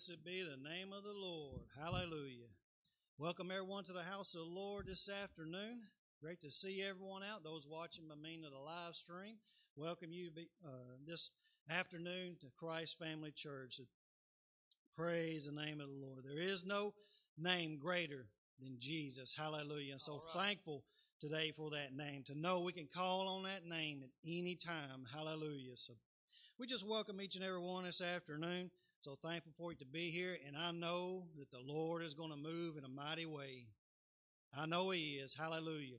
Blessed be the name of the Lord. Hallelujah. Welcome everyone to the house of the Lord this afternoon. Great to see everyone out. Those watching by means of the live stream, welcome you to be, uh, this afternoon to Christ Family Church. Praise the name of the Lord. There is no name greater than Jesus. Hallelujah. And so right. thankful today for that name to know we can call on that name at any time. Hallelujah. So we just welcome each and every one this afternoon. So thankful for you to be here, and I know that the Lord is going to move in a mighty way. I know He is. Hallelujah.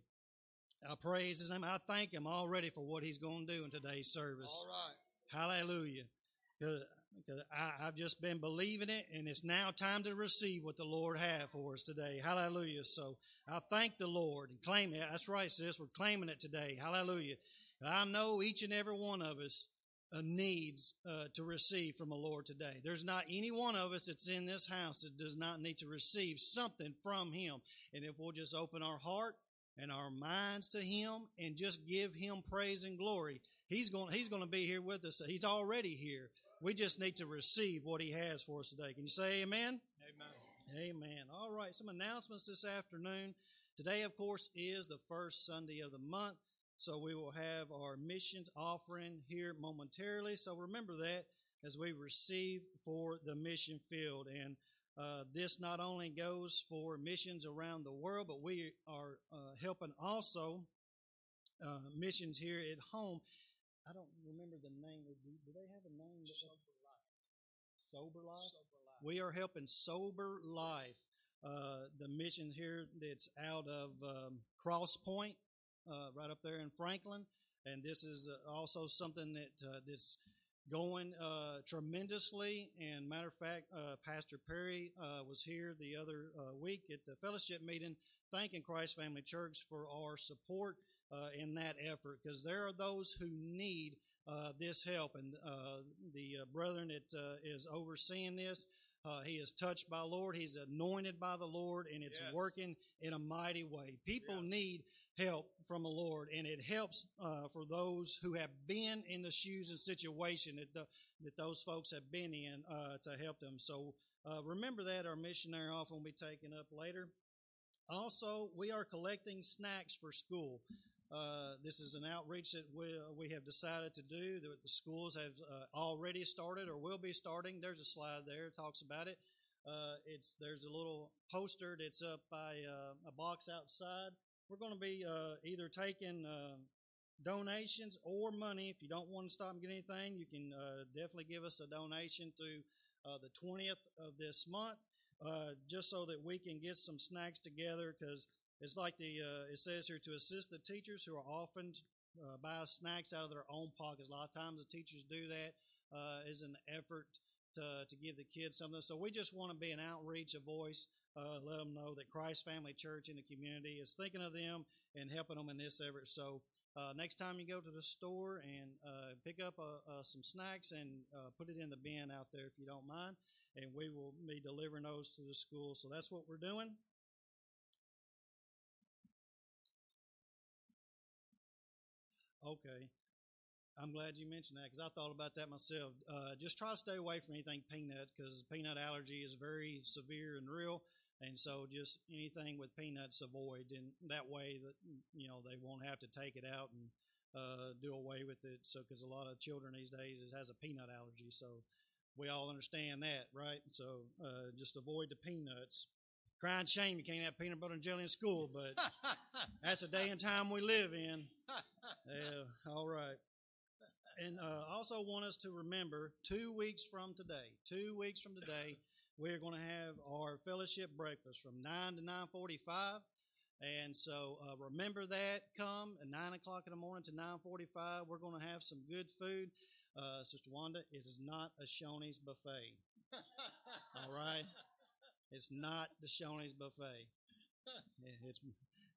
I praise His name. I thank Him already for what He's going to do in today's service. All right. Hallelujah. Because I've just been believing it, and it's now time to receive what the Lord has for us today. Hallelujah. So I thank the Lord and claim it. That's right, sis. We're claiming it today. Hallelujah. And I know each and every one of us needs uh, to receive from the Lord today. There's not any one of us that's in this house that does not need to receive something from Him. And if we'll just open our heart and our minds to Him and just give Him praise and glory, He's going, He's going to be here with us. He's already here. We just need to receive what He has for us today. Can you say amen? Amen. Amen. All right, some announcements this afternoon. Today, of course, is the first Sunday of the month, so we will have our missions offering here momentarily. So remember that as we receive for the mission field. And uh, this not only goes for missions around the world, but we are uh, helping also uh, missions here at home. I don't remember the name. Do they have a name? Sober life. Sober Life. We are helping Sober Life, uh, the mission here that's out of um, Cross Point, uh, right up there in Franklin, and this is uh, also something that uh, that's going uh, tremendously. And matter of fact, uh, Pastor Perry uh, was here the other uh, week at the fellowship meeting, thanking Christ Family Church for our support uh, in that effort, because there are those who need uh, this help, and uh, the uh, brethren that uh, is overseeing this Uh, he is touched by Lord. He's anointed by the Lord, and it's Yes. working in a mighty way. People Yes. need help from the Lord, and it helps uh, for those who have been in the shoes and situation that the, that those folks have been in uh, to help them. So uh, remember that our missionary often will be taken up later. Also, we are collecting snacks for school. Uh, this is an outreach that we, we have decided to do. The, the schools have uh, already started or will be starting. There's a slide there that talks about it. Uh, it's there's a little poster that's up by a box outside. We're going to be uh, either taking uh, donations or money. If you don't want to stop and get anything, you can uh, definitely give us a donation through uh, the 20th of this month, uh, just so that we can get some snacks together. Because it's like the uh, it says here to assist the teachers who are often buy snacks out of their own pockets. A lot of times the teachers do that is an effort to to give the kids something. So we just want to be an outreach, a voice. Uh, let them know that Christ Family Church in the community is thinking of them and helping them in this effort. So uh, next time you go to the store and uh, pick up uh, uh, some snacks and uh, put it in the bin out there if you don't mind, and we will be delivering those to the school. So that's what we're doing. Okay. I'm glad you mentioned that because I thought about that myself. Uh, just try to stay away from anything peanut because peanut allergy is very severe and real. And so just anything with peanuts avoid. And that way that, you know, they won't have to take it out and uh, do away with it. So, because a lot of children these days is, has a peanut allergy. So we all understand that, right? So uh, just avoid the peanuts. Crying shame you can't have peanut butter and jelly in school, but that's the day and time we live in. Yeah, all right. And uh, also want us to remember two weeks from today, two weeks from today, we're going to have our fellowship breakfast from 9 to 9.45. And so uh, remember that. Come at 9 o'clock in the morning to 9.45. We're going to have some good food. Uh, Sister Wanda, it is not a Shoney's buffet. All right? It's not the Shoney's buffet. It's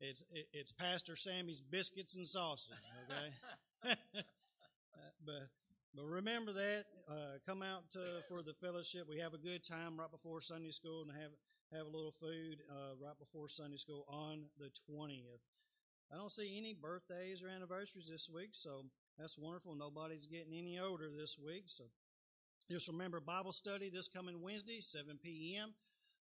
it's it's Pastor Sammy's biscuits and sausage. Okay, but but remember that. Uh, come out to, for the fellowship. We have a good time right before Sunday school and have have a little food uh, right before Sunday school on the twentieth. I don't see any birthdays or anniversaries this week, so that's wonderful. Nobody's getting any older this week, so just remember Bible study this coming Wednesday, 7 p.m.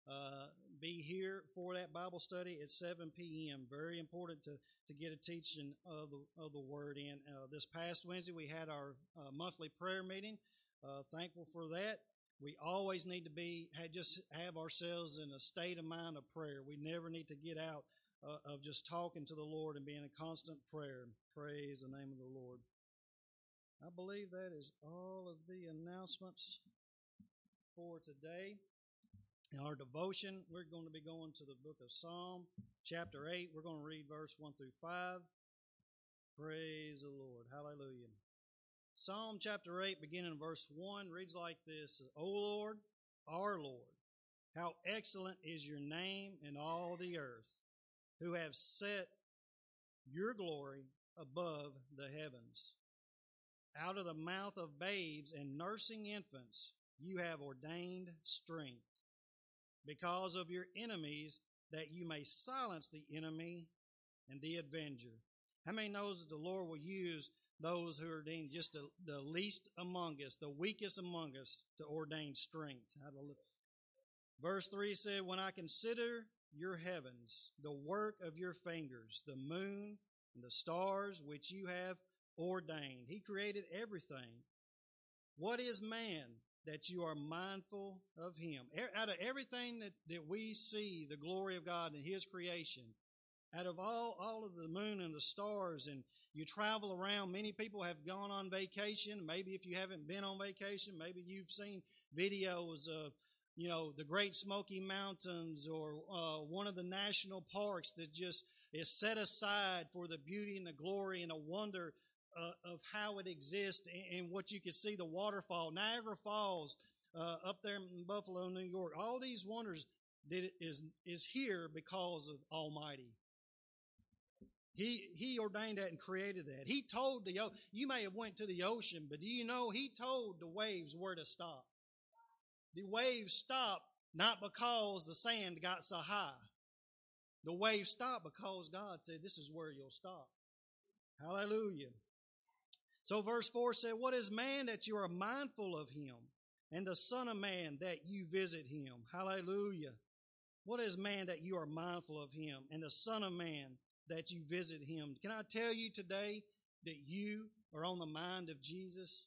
Uh, be here for that Bible study at 7 p.m. Very important to, to get a teaching of the, of the Word in. Uh, this past Wednesday, we had our uh, monthly prayer meeting. Uh, thankful for that. We always need to be, had just have ourselves in a state of mind of prayer. We never need to get out uh, of just talking to the Lord and being in constant prayer. Praise the name of the Lord. I believe that is all of the announcements for today. In our devotion, we're going to be going to the book of Psalm, chapter 8. We're going to read verse 1 through 5. Praise the Lord. Hallelujah. Psalm chapter 8, beginning in verse 1, reads like this O Lord, our Lord, how excellent is your name in all the earth, who have set your glory above the heavens. Out of the mouth of babes and nursing infants, you have ordained strength because of your enemies, that you may silence the enemy and the avenger. How many knows that the Lord will use those who are deemed just the, the least among us, the weakest among us, to ordain strength? Verse 3 said, When I consider your heavens, the work of your fingers, the moon and the stars which you have ordained. He created everything. What is man that you are mindful of him? Out of everything that, that we see, the glory of God and his creation, out of all, all of the moon and the stars, and you travel around, many people have gone on vacation. Maybe if you haven't been on vacation, maybe you've seen videos of you know, the Great Smoky Mountains or uh, one of the national parks that just is set aside for the beauty and the glory and the wonder uh, of how it exists and, and, what you can see the waterfall, Niagara Falls uh, up there in Buffalo, New York. All these wonders that is is here because of Almighty. He he ordained that and created that. He told the you may have went to the ocean, but do you know he told the waves where to stop? the waves stopped not because the sand got so high. The waves stopped because God said, This is where you'll stop. Hallelujah. So, verse 4 said, What is man that you are mindful of him, and the Son of Man that you visit him? Hallelujah. What is man that you are mindful of him, and the Son of Man that you visit him? Can I tell you today that you are on the mind of Jesus?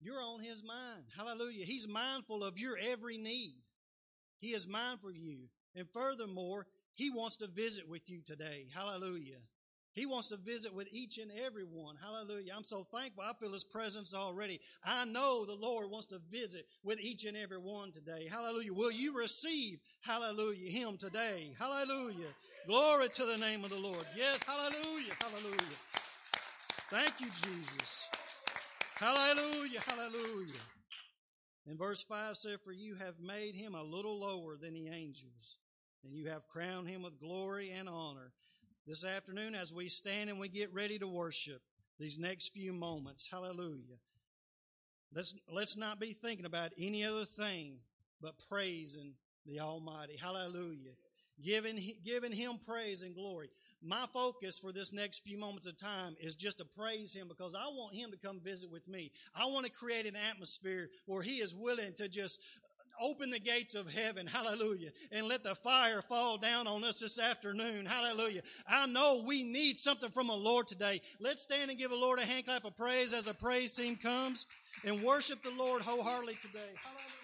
You're on his mind. Hallelujah. He's mindful of your every need. He is mindful of you. And furthermore, he wants to visit with you today. Hallelujah. He wants to visit with each and every one. Hallelujah. I'm so thankful. I feel His presence already. I know the Lord wants to visit with each and every one today. Hallelujah. Will you receive, hallelujah, Him today? Hallelujah. Glory to the name of the Lord. Yes, hallelujah. Hallelujah. Thank you, Jesus. Hallelujah. Hallelujah. And verse 5 said, For you have made him a little lower than the angels, and you have crowned him with glory and honor this afternoon as we stand and we get ready to worship these next few moments. Hallelujah. Let's, let's not be thinking about any other thing but praising the Almighty. Hallelujah. Giving, giving Him praise and glory. My focus for this next few moments of time is just to praise Him because I want Him to come visit with me. I want to create an atmosphere where He is willing to just open the gates of heaven, hallelujah, and let the fire fall down on us this afternoon, hallelujah. I know we need something from the Lord today. Let's stand and give the Lord a hand clap of praise as the praise team comes and worship the Lord wholeheartedly today. Hallelujah.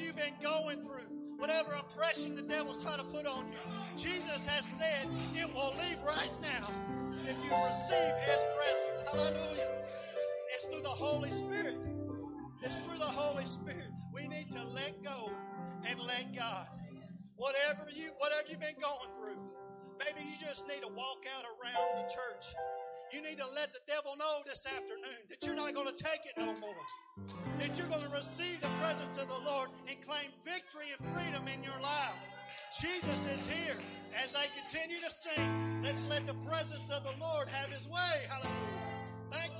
You've been going through, whatever oppression the devil's trying to put on you, Jesus has said it will leave right now if you receive his presence. Hallelujah. It's through the Holy Spirit. It's through the Holy Spirit. We need to let go and let God. Whatever you whatever you've been going through, maybe you just need to walk out around the church. You need to let the devil know this afternoon that you're not going to take it no more. That you're going to receive the presence of the Lord and claim victory and freedom in your life. Jesus is here. As they continue to sing, let's let the presence of the Lord have his way. Hallelujah. Thank you,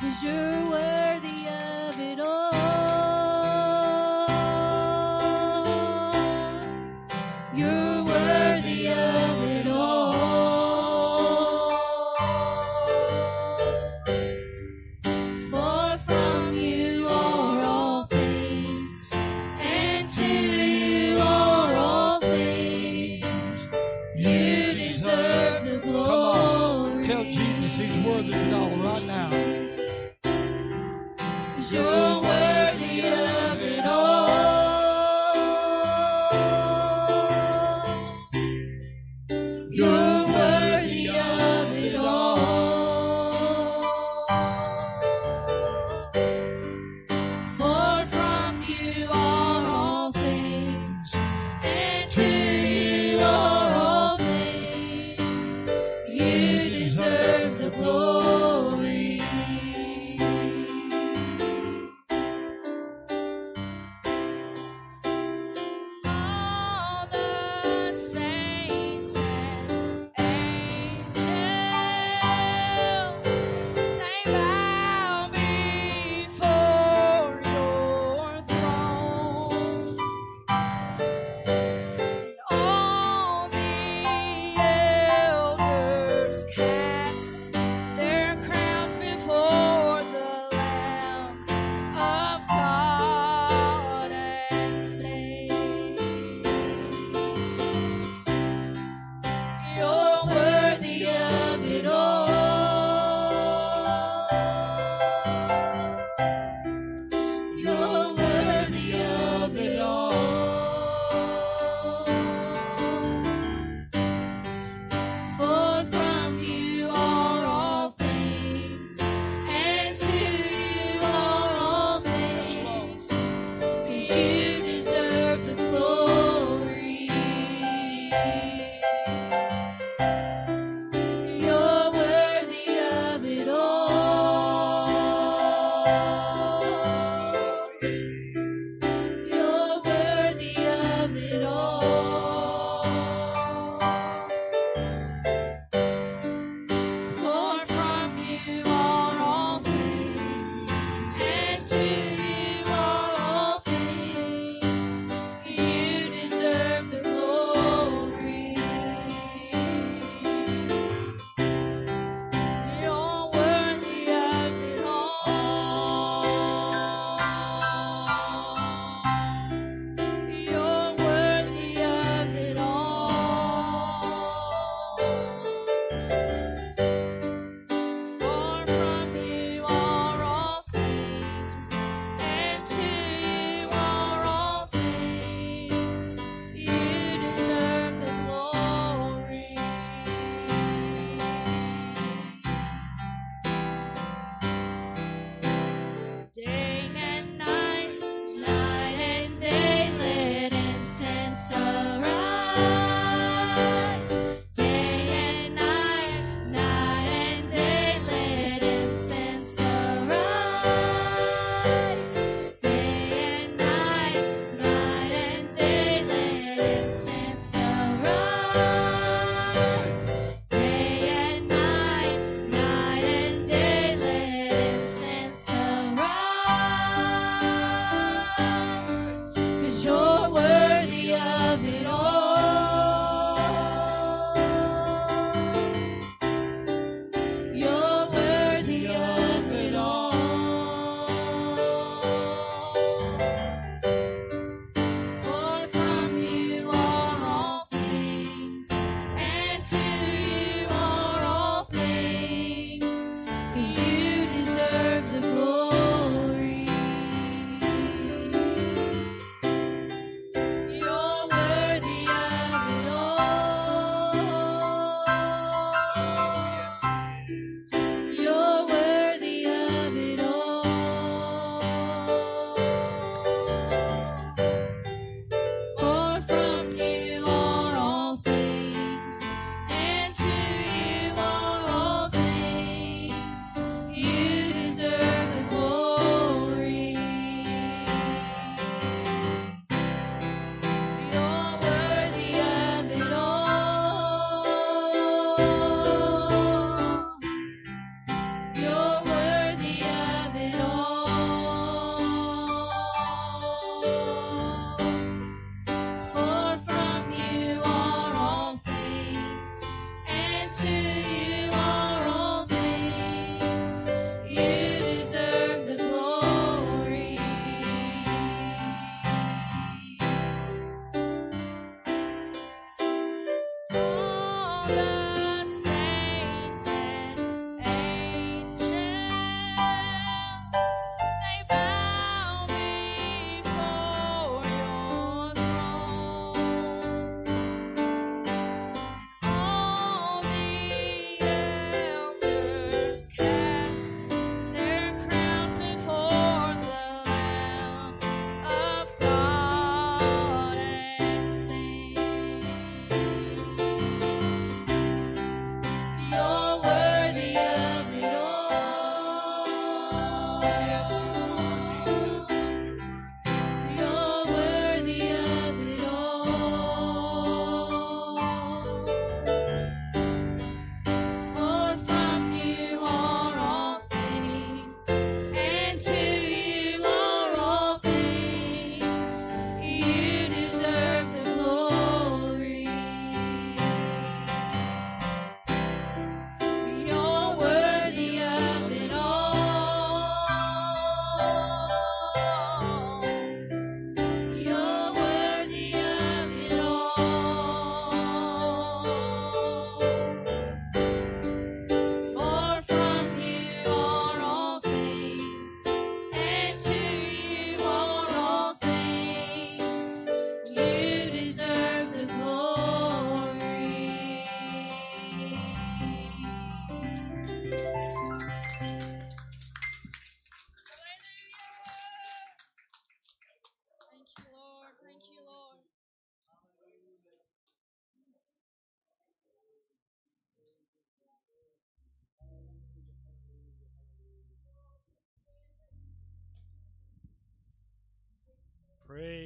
Cause you're worthy of it all.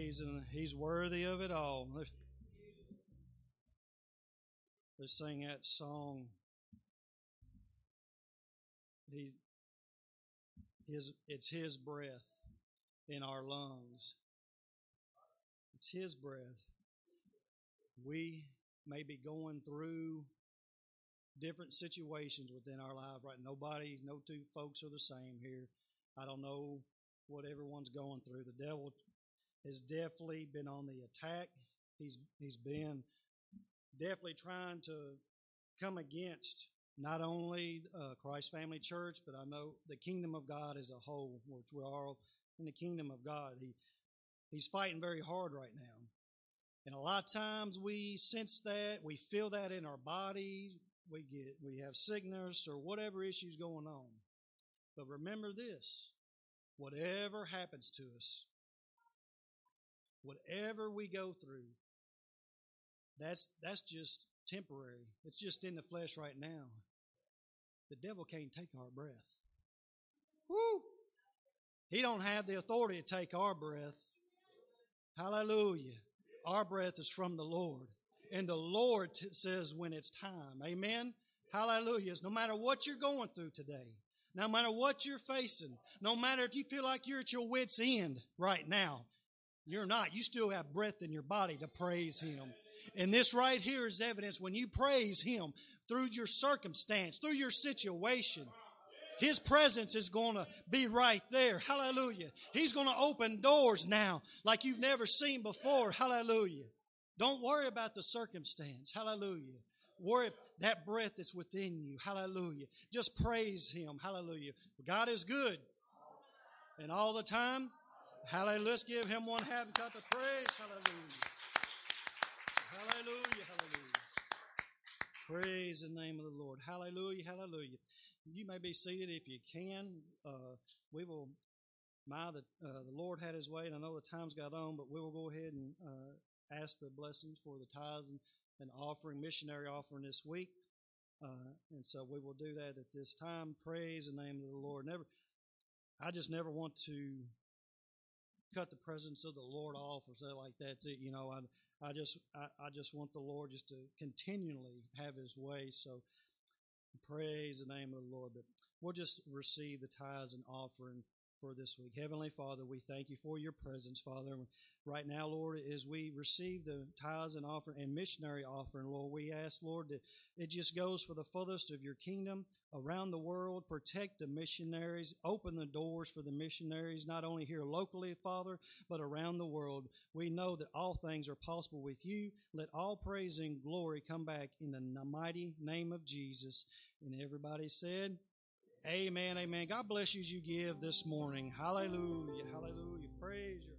Praise and He's worthy of it all. Let's, sing that song. He, his, it's His breath in our lungs. It's His breath. We may be going through different situations within our life right nobody no two folks are the same here i don't know what everyone's going through the devil has definitely been on the attack. He's he's been definitely trying to come against not only uh, christ family church but i know the kingdom of god as a whole which we're in the kingdom of god. He he's fighting very hard right now. And a lot of times we sense that we feel that in our body. We get we have sickness or whatever issues going on. But remember this, whatever happens to us, whatever we go through, that's that's just temporary. It's just in the flesh right now. The devil can't take our breath. Woo! He don't have the authority to take our breath. Hallelujah. Our breath is from the Lord. And the Lord says when it's time. Amen. Hallelujah. No matter what you're going through today, no matter what you're facing, no matter if you feel like you're at your wits' end right now, you're not. You still have breath in your body to praise Him. And this right here is evidence when you praise Him through your circumstance, through your situation. His presence is going to be right there. Hallelujah. He's going to open doors now like you've never seen before. Hallelujah. Don't worry about the circumstance. Hallelujah. Worry that breath that's within you. Hallelujah. Just praise Him. Hallelujah. God is good. And all the time, hallelujah. Let's give Him one half cup of praise. Hallelujah. Hallelujah. Hallelujah. Praise the name of the Lord. Hallelujah. Hallelujah. You may be seated if you can. Uh, we will. My the uh, the Lord had His way, and I know the time's got on, but we will go ahead and uh, ask the blessings for the tithes and, and offering, missionary offering this week. Uh, and so we will do that at this time. Praise the name of the Lord. Never, I just never want to cut the presence of the Lord off or say like that. You know, I, I just, I, I just want the Lord just to continually have His way. So praise the name of the Lord. But we'll just receive the tithes and offering for this week. Heavenly Father, we thank you for your presence, Father. Right now, Lord, as we receive the tithes and offering and missionary offering, Lord, we ask, Lord, that it just goes for the furthest of your kingdom around the world. Protect the missionaries. Open the doors for the missionaries, not only here locally, Father, but around the world. We know that all things are possible with you. Let all praise and glory come back in the mighty name of Jesus. And everybody said, Amen, amen. God bless you as you give this morning. Hallelujah, hallelujah. Praise your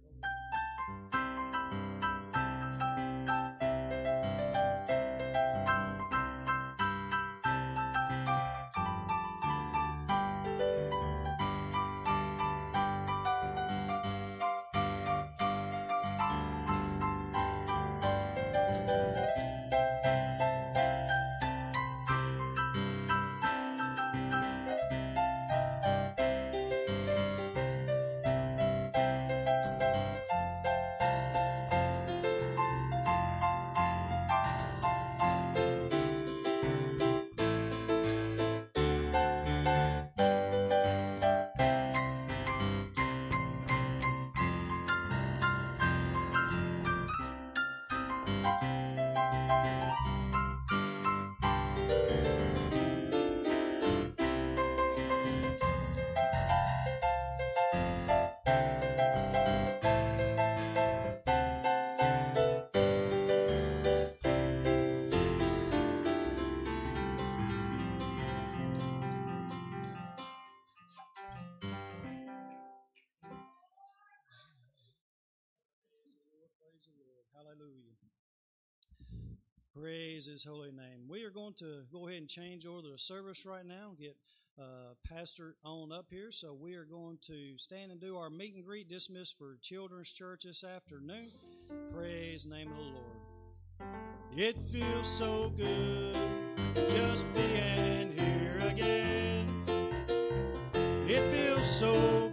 Praise his holy name. We are going to go ahead and change order the service right now, get uh, Pastor on up here. So we are going to stand and do our meet and greet dismiss for Children's Church this afternoon. Praise the name of the Lord. It feels so good just being here again. It feels so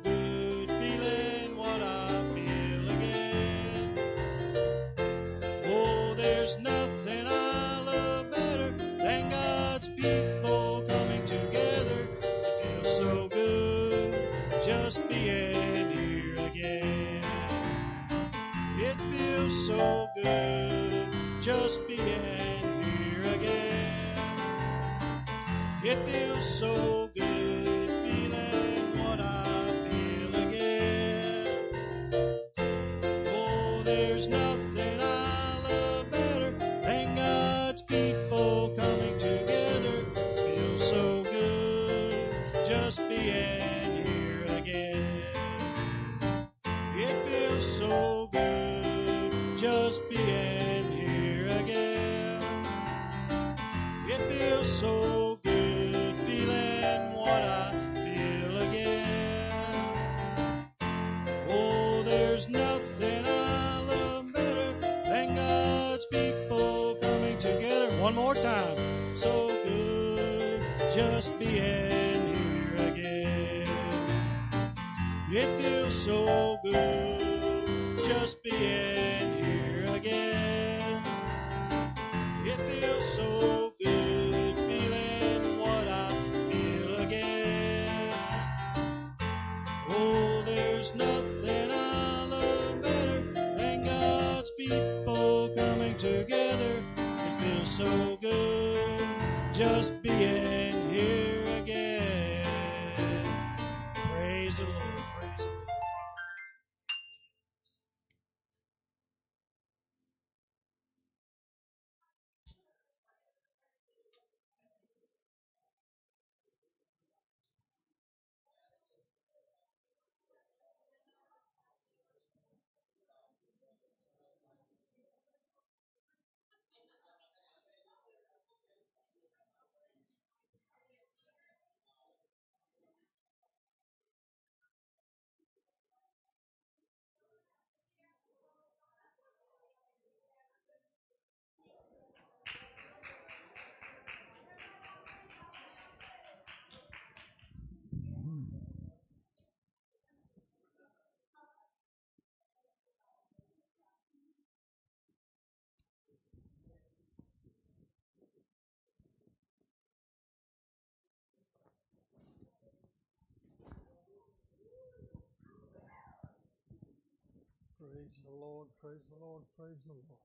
Praise the Lord, praise the Lord, praise the Lord.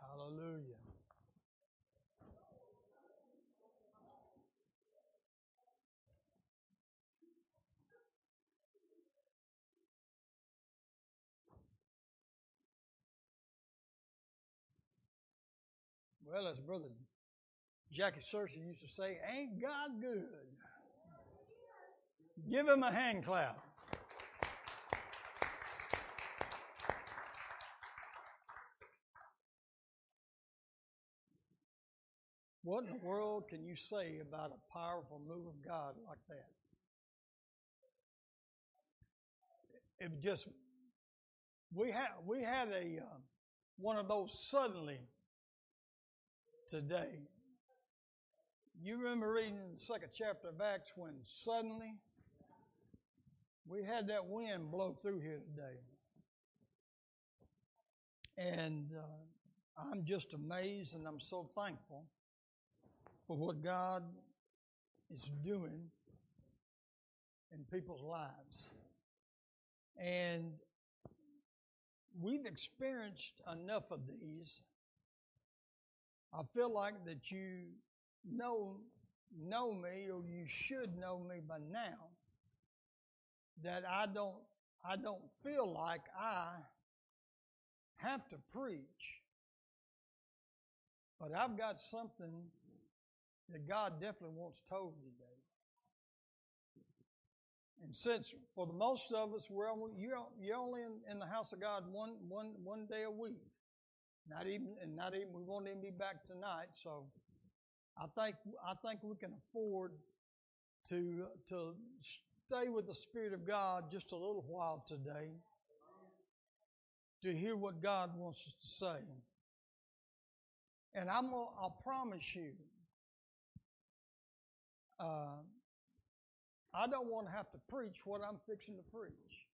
Hallelujah. Well, as Brother Jackie Searcy used to say, ain't God good? Give him a hand clap. What in the world can you say about a powerful move of God like that? It just we had we had a uh, one of those suddenly today. You remember reading the second chapter of Acts when suddenly we had that wind blow through here today, and uh, I'm just amazed and I'm so thankful for what God is doing in people's lives. And we've experienced enough of these. I feel like that you know know me or you should know me by now that I don't I don't feel like I have to preach. But I've got something that God definitely wants told today. And since for the most of us, we're only, you're, you're only in, in the house of God one, one, one day a week. Not even, and not even, we won't even be back tonight. So I think, I think we can afford to, to stay with the Spirit of God just a little while today to hear what God wants us to say. And I'm I'll promise you, uh, I don't want to have to preach what I'm fixing to preach.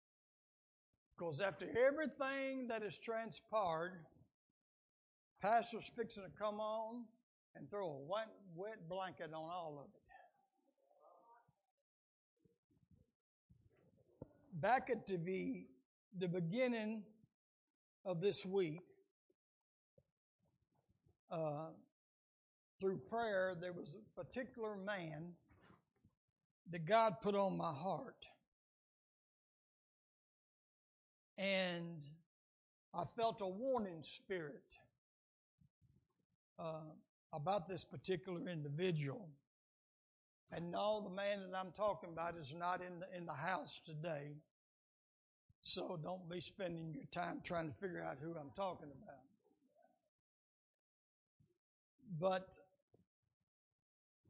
Because after everything that has transpired, pastor's fixing to come on and throw a wet, wet blanket on all of it. Back at the, the beginning of this week, uh, through prayer, there was a particular man that God put on my heart. And I felt a warning spirit uh, about this particular individual. And no, the man that I'm talking about is not in the, in the house today. So don't be spending your time trying to figure out who I'm talking about. But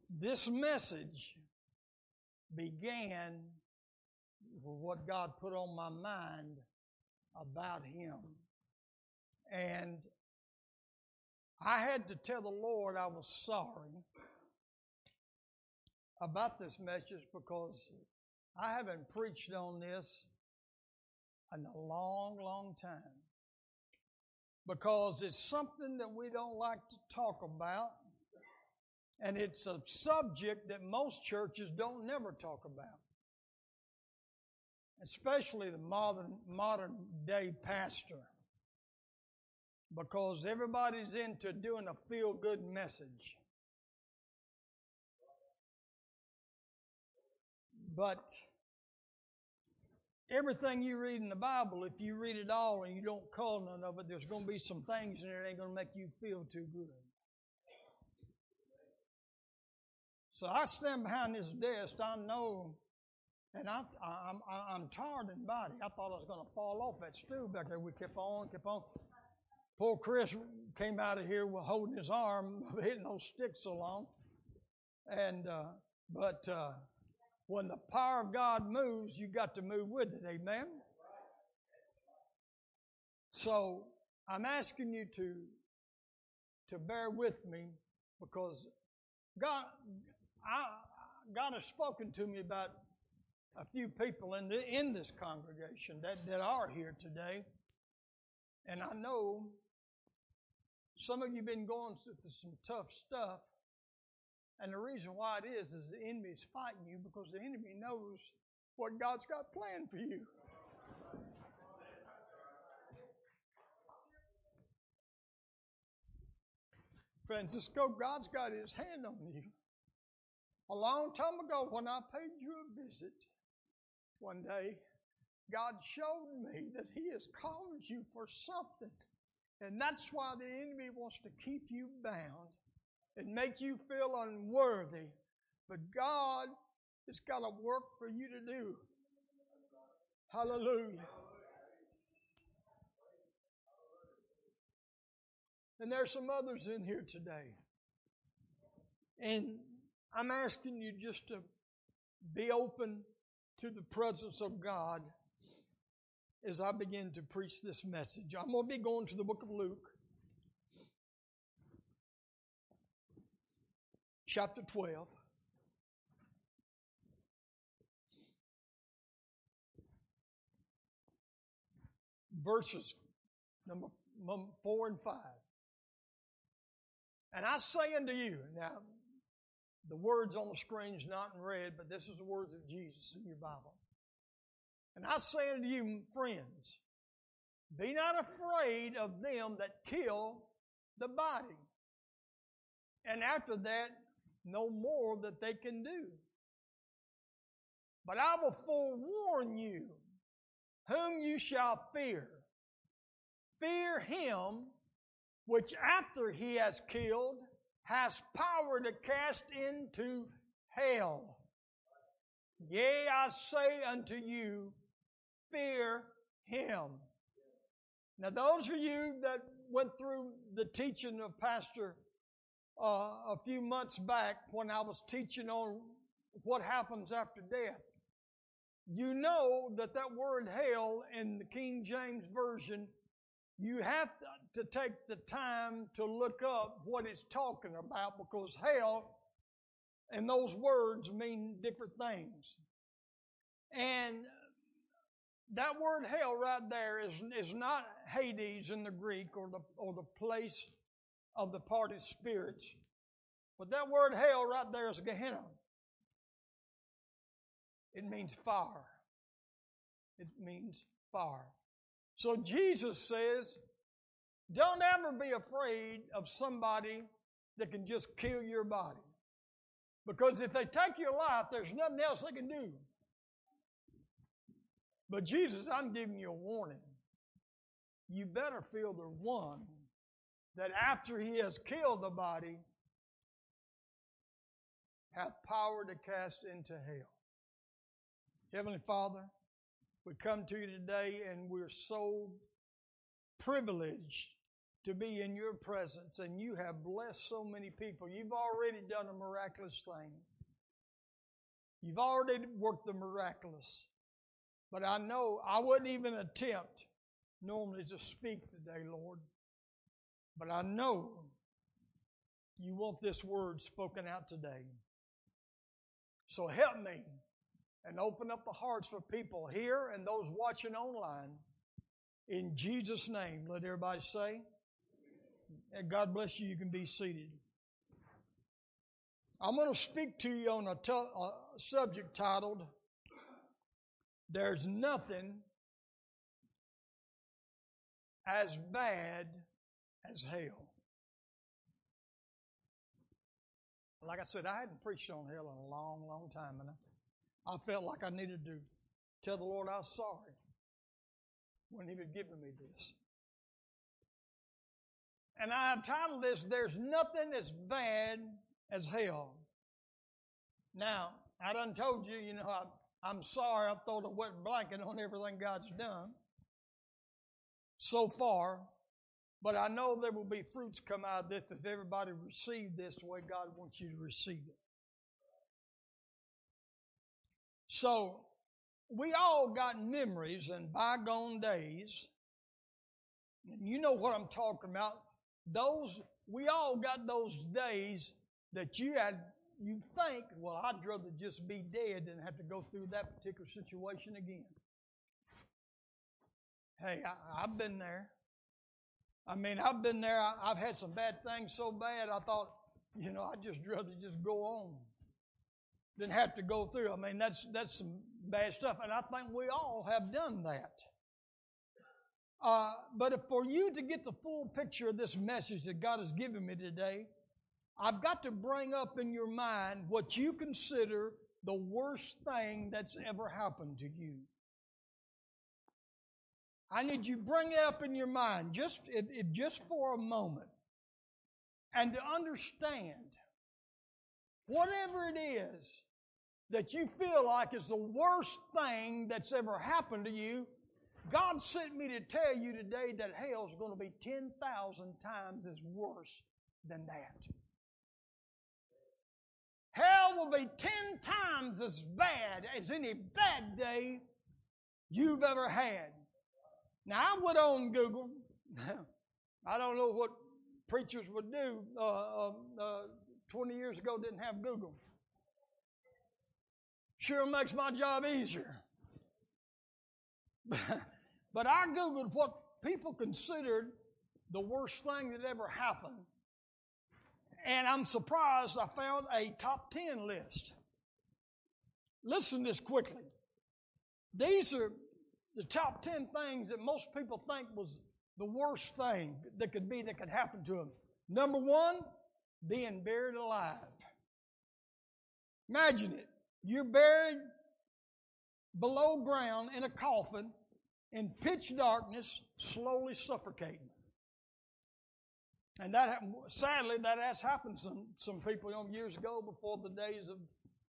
this message began with what God put on my mind about him. And I had to tell the Lord I was sorry about this message because I haven't preached on this in a long, long time. Because it's something that we don't like to talk about. And it's a subject that most churches don't never talk about. Especially the modern, modern day pastor. Because everybody's into doing a feel good message. But everything you read in the Bible, if you read it all and you don't call none of it, there's going to be some things in there that ain't going to make you feel too good. So I stand behind this desk. I know, and I, I'm, I'm tired in body. I thought I was going to fall off that stool back there. We kept on, kept on. Poor Chris came out of here holding his arm, hitting those sticks so long. And, uh, but, uh, when the power of God moves, you got to move with it. Amen? So I'm asking you to, to bear with me because God, I, God has spoken to me about a few people in, the, in this congregation that, that are here today. And I know some of you have been going through some tough stuff. And the reason why it is, is the enemy is fighting you because the enemy knows what God's got planned for you. Francisco, God's got his hand on you. A long time ago, when I paid you a visit one day, God showed me that He has called you for something. And that's why the enemy wants to keep you bound and make you feel unworthy. But God has got a work for you to do. Hallelujah. And there's some others in here today. And I'm asking you just to be open to the presence of God as I begin to preach this message. I'm going to be going to the book of Luke. chapter 12. Verses number, 4 and 5. And I say unto you, now, the words on the screen is not in red, but this is the words of Jesus in your Bible. And I say unto you, friends, be not afraid of them that kill the body. And after that, no more that they can do. But I will forewarn you whom you shall fear. Fear him which after he has killed has power to cast into hell. Yea, I say unto you, fear him. Now, those of you that went through the teaching of Pastor uh, a few months back when I was teaching on what happens after death. You know that that word hell in the King James Version, you have to, take the time to look up what it's talking about because hell and those words mean different things. And that word hell right there is, is not Hades in the Greek or the, or the place of the parted spirits. But that word hell right there is Gehenna. It means fire. It means fire. So Jesus says, don't ever be afraid of somebody that can just kill your body. Because if they take your life, there's nothing else they can do. But Jesus, I'm giving you a warning. You better feel the one that after he has killed the body, hath power to cast into hell. Heavenly Father, we come to you today and we're so privileged to be in your presence, and you have blessed so many people. You've already done a miraculous thing. You've already worked the miraculous. But I know I wouldn't even attempt normally to speak today, Lord. But I know you want this word spoken out today. So help me and open up the hearts for people here and those watching online. In Jesus' name, let everybody say, and God bless you. You can be seated. I'm going to speak to you on a, t- a subject titled, There's Nothing as Bad as Hell. Like I said, I hadn't preached on hell in a long, long time, and I, I felt like I needed to tell the Lord I was sorry when He was giving me this. And I have titled this, There's Nothing as Bad as Hell. Now, I done told you, you know, I, I'm sorry I've thrown a wet blanket on everything God's done so far, but I know there will be fruits come out of this if everybody received this the way God wants you to receive it. So, we all got memories and bygone days. And you know what I'm talking about those we all got those days that you had you think, well, I'd rather just be dead than have to go through that particular situation again. Hey, I, have been there. I mean, I've been there. I, I've had some bad things so bad. I thought, you know, I'd just rather just go on than have to go through. I mean, that's that's some bad stuff, and I think we all have done that. Uh, but for you to get the full picture of this message that God has given me today, I've got to bring up in your mind what you consider the worst thing that's ever happened to you. I need you bring it up in your mind just, just for a moment and to understand whatever it is that you feel like is the worst thing that's ever happened to you, God sent me to tell you today that hell is going to be 10,000 times as worse than that. Hell will be 10 times as bad as any bad day you've ever had. Now, I went on Google. I don't know what preachers would do. Uh, uh, uh, 20 years ago, didn't have Google. Sure makes my job easier. But I Googled what people considered the worst thing that ever happened. And I'm surprised I found a top 10 list. Listen this quickly. These are the top 10 things that most people think was the worst thing that could be that could happen to them. Number one, being buried alive. Imagine it. You're buried below ground in a coffin in pitch darkness, slowly suffocating. And that, sadly, that has happened some, some people, you know, years ago before the days of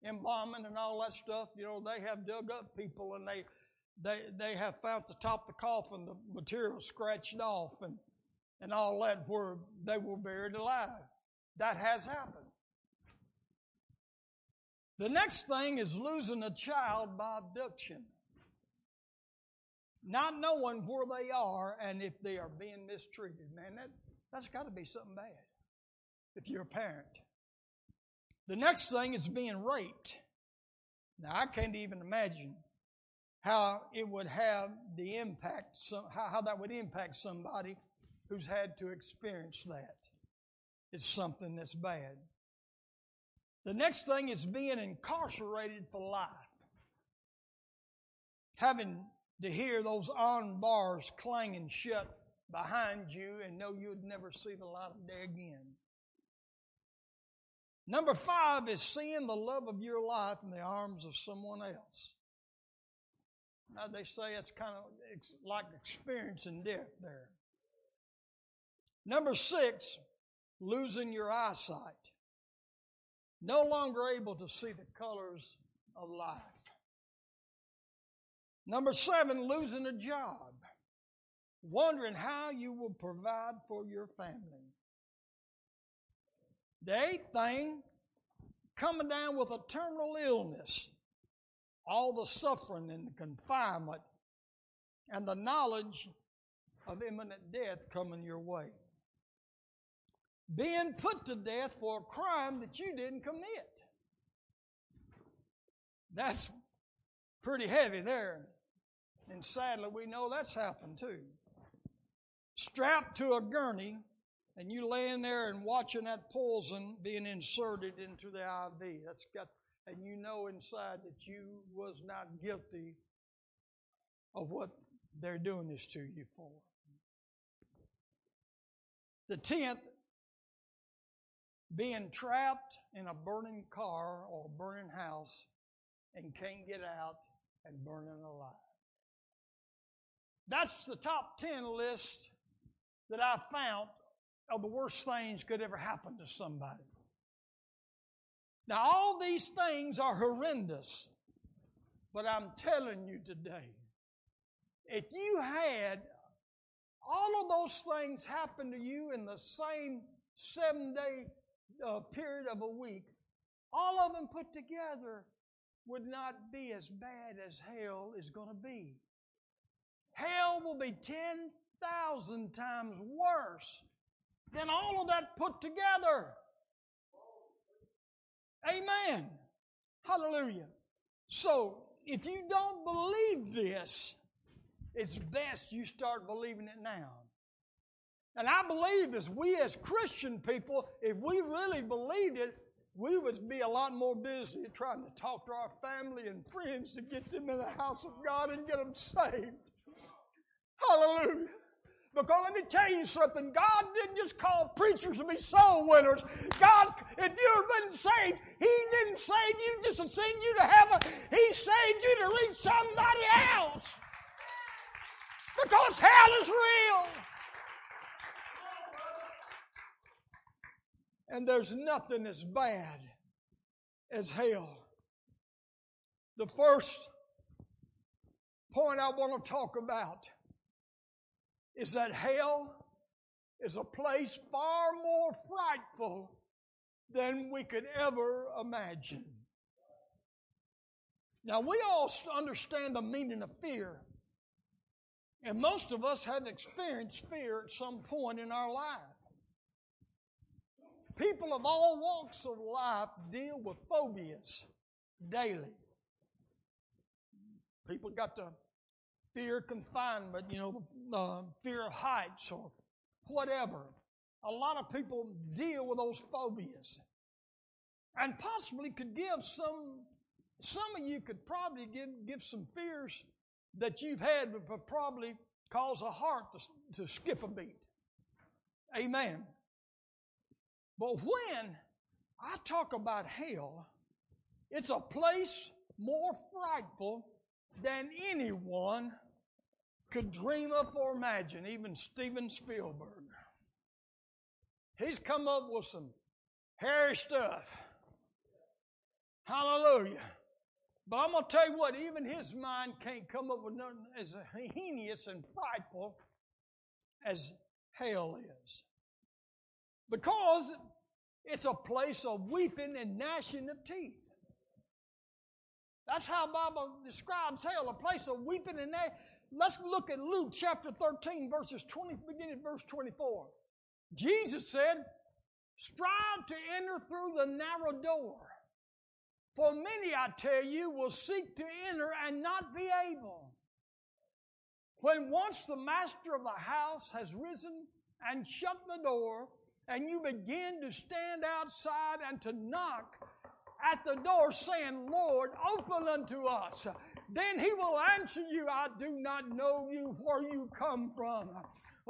embalming and all that stuff. You know, they have dug up people and they, they, they have found the top of the coffin, the material scratched off and, and all that where they were buried alive. That has happened. The next thing is losing a child by abduction not knowing where they are and if they are being mistreated. Man, that, that's got to be something bad if you're a parent. The next thing is being raped. Now, I can't even imagine how it would have the impact, how, how that would impact somebody who's had to experience that. It's something that's bad. The next thing is being incarcerated for life. Having to hear those iron bars clanging shut behind you and know you'd never see the light of day again. Number five is seeing the love of your life in the arms of someone else. Now, they say it's kind of like experiencing death there. Number six, losing your eyesight. No longer able to see the colors of life. Number seven, losing a job. Wondering how you will provide for your family. The eighth thing, coming down with a terminal illness, all the suffering and the confinement, and the knowledge of imminent death coming your way. Being put to death for a crime that you didn't commit. That's pretty heavy there. And sadly, we know that's happened too. Strapped to a gurney and you laying there and watching that poison being inserted into the IV. That's got, and you know inside that you was not guilty of what they're doing this to you for. The tenth, being trapped in a burning car or a burning house and can't get out and burning alive. That's the top 10 list that I found of the worst things could ever happen to somebody. Now, all these things are horrendous, but I'm telling you today, if you had all of those things happen to you in the same seven day uh, period of a week, all of them put together would not be as bad as hell is going to be. Hell will be 10,000 times worse than all of that put together. Amen. Hallelujah. So, if you don't believe this, it's best you start believing it now. And I believe as we as Christian people, if we really believed it, we would be a lot more busy trying to talk to our family and friends to get them in the house of God and get them saved. Hallelujah. Because let me tell you something, God didn't just call preachers to be soul winners. God, if you've been saved, He didn't save you just to send you to heaven. He saved you to reach somebody else. Because hell is real. And there's nothing as bad as hell. The first point I want to talk about is that hell is a place far more frightful than we could ever imagine. Now, we all understand the meaning of fear. And most of us had experienced fear at some point in our life. People of all walks of life deal with phobias daily. People got the fear confinement, you know, uh, fear of heights or whatever. A lot of people deal with those phobias. And possibly could give some, some of you could probably give, give some fears that you've had, but probably cause a heart to, to skip a beat. Amen. But when I talk about hell, it's a place more frightful than anyone could dream up or imagine, even Steven Spielberg. He's come up with some hairy stuff. Hallelujah. But I'm going to tell you what, even his mind can't come up with nothing as heinous and frightful as hell is. Because it's a place of weeping and gnashing of teeth. That's how Bible describes hell, a place of weeping and gnashing. Let's look at Luke chapter 13, verses 20, beginning verse 24. Jesus said, Strive to enter through the narrow door. For many, I tell you, will seek to enter and not be able. When once the master of the house has risen and shut the door, and you begin to stand outside and to knock at the door, saying, Lord, open unto us. Then he will answer you, I do not know you, where you come from.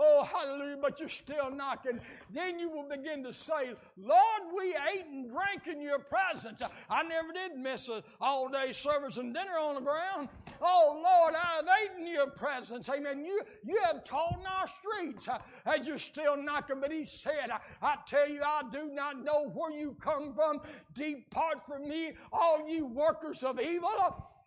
Oh, hallelujah, but you're still knocking. Then you will begin to say, Lord, we ate and drank in your presence. I never did miss an all day service and dinner on the ground. Oh, Lord, I've eaten your presence. Amen. You, you have taught in our streets as you're still knocking. But he said, I, I tell you, I do not know where you come from. Depart from me, all you workers of evil.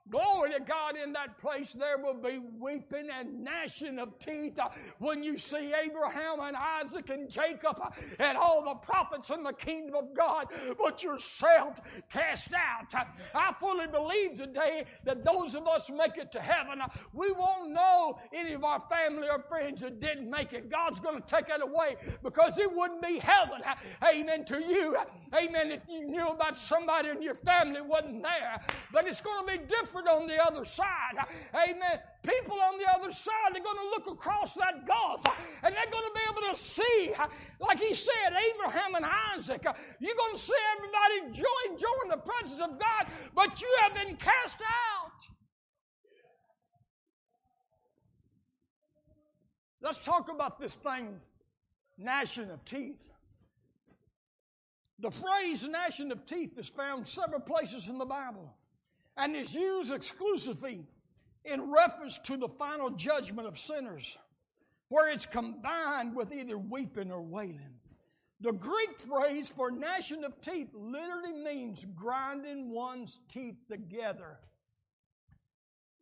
Glory to God, in that place there will be weeping and gnashing of teeth uh, when you see Abraham and Isaac and Jacob uh, and all the prophets in the kingdom of God, but yourself cast out. I fully believe today that those of us make it to heaven, uh, we won't know any of our family or friends that didn't make it. God's going to take it away because it wouldn't be heaven. Amen to you. Amen. If you knew about somebody in your family wasn't there, but it's going to be different on the other side. Amen. People on the other side, they're going to look across that gulf and they're going to be able to see, like he said, Abraham and Isaac. You're going to see everybody join, join the presence of God, but you have been cast out. Let's talk about this thing, gnashing of teeth. The phrase gnashing of teeth is found several places in the Bible and is used exclusively in reference to the final judgment of sinners, where it's combined with either weeping or wailing. The Greek phrase for gnashing of teeth literally means grinding one's teeth together.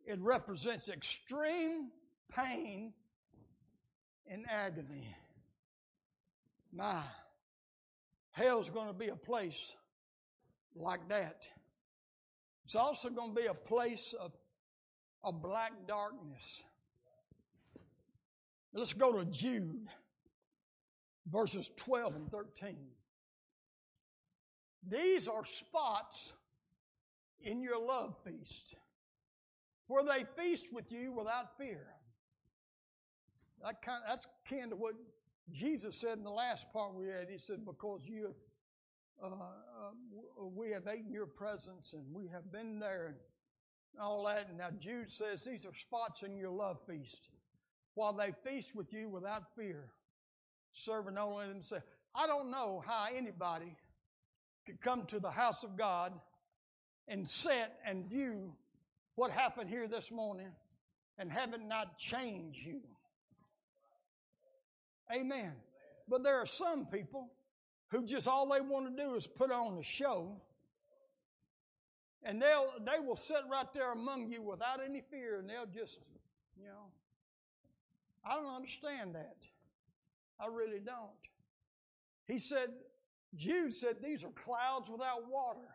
It represents extreme pain and agony. My, hell's going to be a place like that. It's also going to be a place of, of black darkness. Let's go to Jude, verses 12 and 13. These are spots in your love feast where they feast with you without fear. That kind, that's kind of what Jesus said in the last part we had. He said, Because you Uh, uh, we have eaten your presence and we have been there and all that. And now Jude says these are spots in your love feast while they feast with you without fear, serving only themselves. I don't know how anybody could come to the house of God and sit and view what happened here this morning and have it not change you. Amen. But there are some people who just all they want to do is put on a show. And they'll they will sit right there among you without any fear and they'll just, you know. I don't understand that. I really don't. He said, Jude said, these are clouds without water,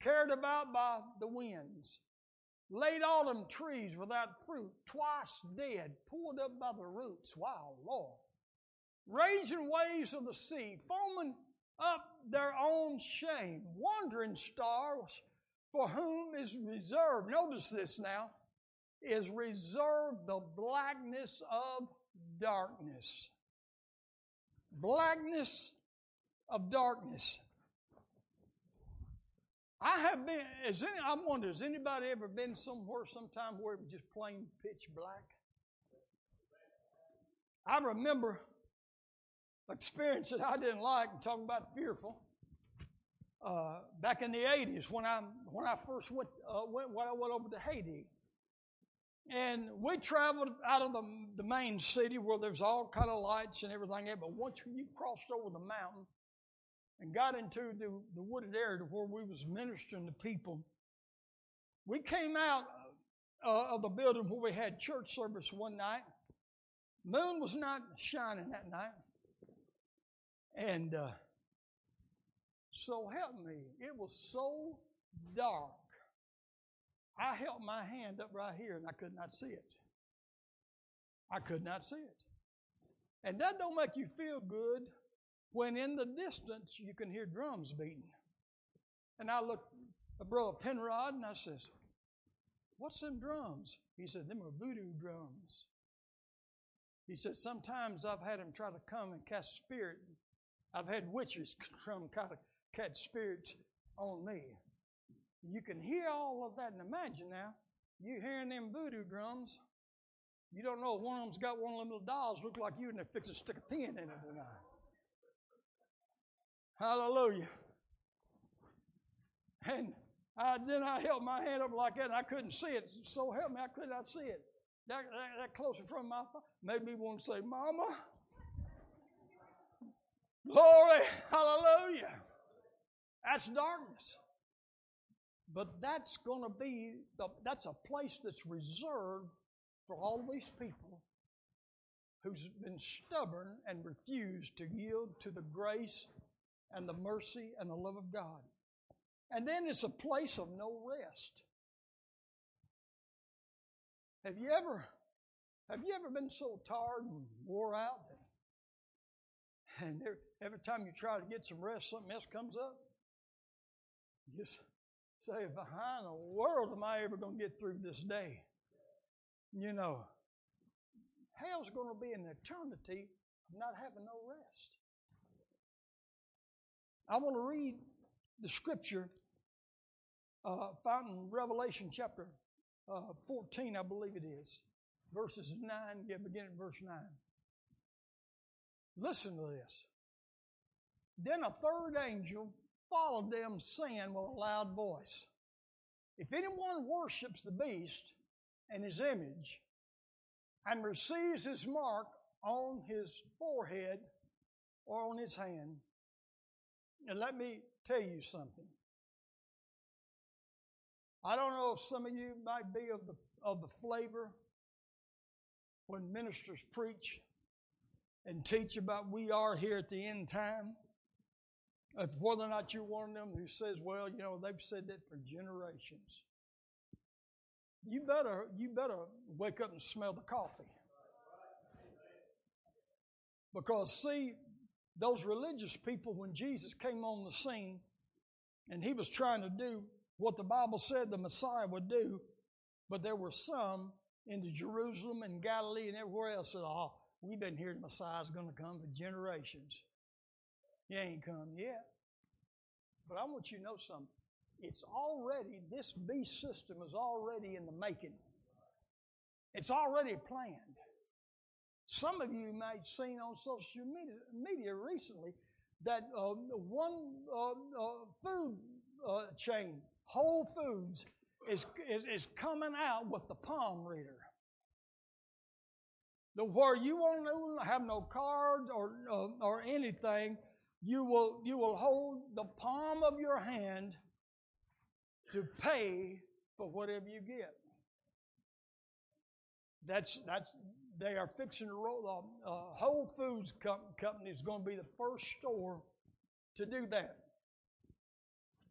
carried about by the winds, late autumn trees without fruit, twice dead, pulled up by the roots. Wow, Lord raging waves of the sea, foaming up their own shame, wandering stars for whom is reserved, notice this now, is reserved the blackness of darkness. Blackness of darkness. I have been, is any, I wonder, has anybody ever been somewhere sometime where it was just plain pitch black? I remember experience that I didn't like, and talking about fearful. Uh, back in the 80s when I when I first went uh, went when I went over to Haiti, and we traveled out of the, the main city where there's all kind of lights and everything. But once you crossed over the mountain and got into the, the wooded area where we was ministering to people, we came out uh, of the building where we had church service one night. Moon was not shining that night. And uh, so help me, it was so dark. I held my hand up right here and I could not see it. I could not see it. And that don't make you feel good when in the distance you can hear drums beating. And I looked at Brother Penrod and I says, What's them drums? He said, Them are voodoo drums. He said, Sometimes I've had him try to come and cast spirit I've had witches come kind of catch spirits on me. You can hear all of that and imagine now, you hearing them voodoo drums You don't know if one of them's got one of them little dolls look like you and they're fixing to stick a pin in it or not. Hallelujah. And I, then I held my hand up like that and I couldn't see it. So help me, I could not see it. That, that, that close in front of my made me want to say, Mama, glory, hallelujah. That's darkness. But that's going to be, the, that's a place that's reserved for all these people who's been stubborn and refused to yield to the grace and the mercy and the love of God. And then it's a place of no rest. Have you ever have you ever been so tired and wore out and every, every time you try to get some rest, something else comes up? You just say, behind in the world am I ever going to get through this day? You know, hell's going to be an eternity of not having no rest. I want to read the scripture uh, found in Revelation chapter uh, 14, I believe it is, verses 9, yeah, beginning at verse 9. Listen to this. Then a third angel followed them, saying with a loud voice, If anyone worships the beast and his image, and receives his mark on his forehead or on his hand, and let me tell you something. I don't know if some of you might be of the, of the flavor when ministers preach and teach about we are here at the end time. If whether or not you're one of them who says, well, you know, they've said that for generations. You better, you better wake up and smell the coffee. Because see, those religious people, when Jesus came on the scene and he was trying to do what the Bible said the Messiah would do, but there were some into Jerusalem and Galilee and everywhere else said, Oh, we've been hearing the Messiah's going to come for generations. He ain't come yet. But I want you to know something. It's already, this beast system is already in the making. It's already planned. Some of you might have seen on social media, media recently that uh, one uh, uh, food uh, chain Whole Foods is, is, is coming out with the palm reader. The, where you won't have no cards or, or anything, you will, you will hold the palm of your hand to pay for whatever you get. That's, that's, they are fixing to roll, uh, uh, Whole Foods com- Company is going to be the first store to do that.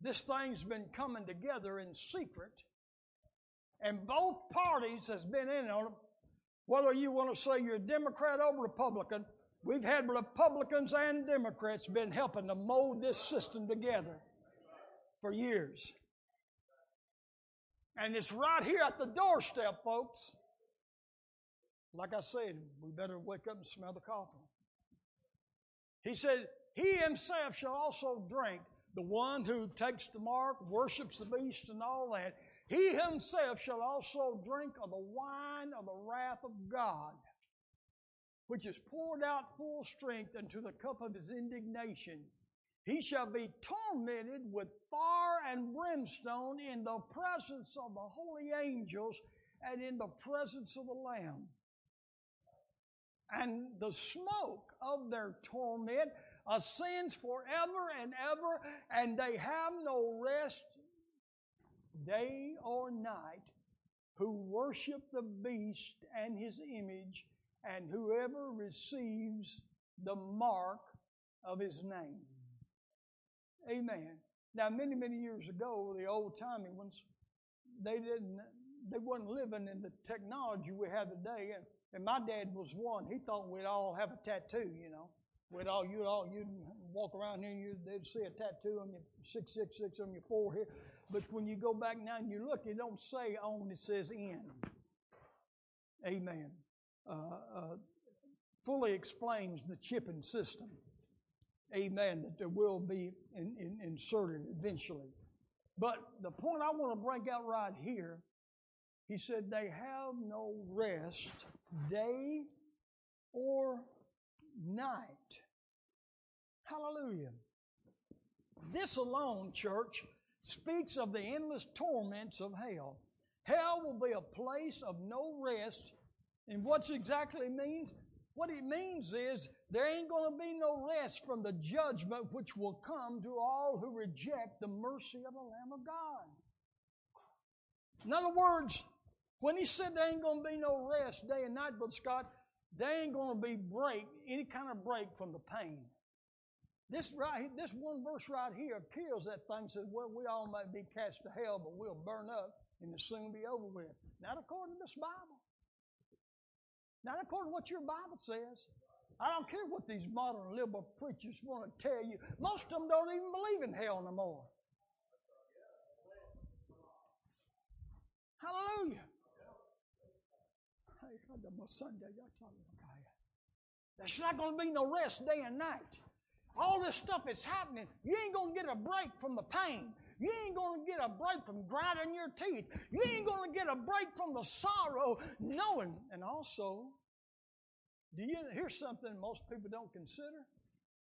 This thing's been coming together in secret, and both parties has been in on it. Whether you want to say you're a Democrat or Republican, we've had Republicans and Democrats been helping to mold this system together for years. And it's right here at the doorstep, folks. Like I said, we better wake up and smell the coffee. He said, He himself shall also drink the one who takes the mark, worships the beast, and all that, he himself shall also drink of the wine of the wrath of God, which is poured out full strength into the cup of his indignation. He shall be tormented with fire and brimstone in the presence of the holy angels and in the presence of the Lamb. And the smoke of their torment ascends forever and ever, and they have no rest day or night who worship the beast and his image, and whoever receives the mark of his name. Amen. Now, many, many years ago, the old timey ones, they didn't, they wasn't living in the technology we have today. And, and my dad was one. He thought we'd all have a tattoo, you know with all you all you'd walk around here and you they'd see a tattoo on your six six six on your forehead. But when you go back now and you look, it don't say on, it says in. Amen. Uh, uh, fully explains the chipping system. Amen. That there will be in, in, inserted eventually. But the point I want to break out right here, He said, They have no rest, day or night. Hallelujah. This alone, church, speaks of the endless torments of hell. Hell will be a place of no rest. And what's exactly means? What it means is there ain't going to be no rest from the judgment which will come to all who reject the mercy of the Lamb of God. In other words, when he said there ain't going to be no rest day and night, but Scott, there ain't going to be break, any kind of break from the pain. This right, this one verse right here kills that thing. Says, "Well, we all might be cast to hell, but we'll burn up, and it'll soon be over with." Not according to this Bible. Not according to what your Bible says. I don't care what these modern liberal preachers want to tell you. Most of them don't even believe in hell no more. Hallelujah. There's not going to be no rest day and night. All this stuff is happening. You ain't going to get a break from the pain. You ain't going to get a break from grinding your teeth. You ain't going to get a break from the sorrow, knowing. And also, do you hear something most people don't consider?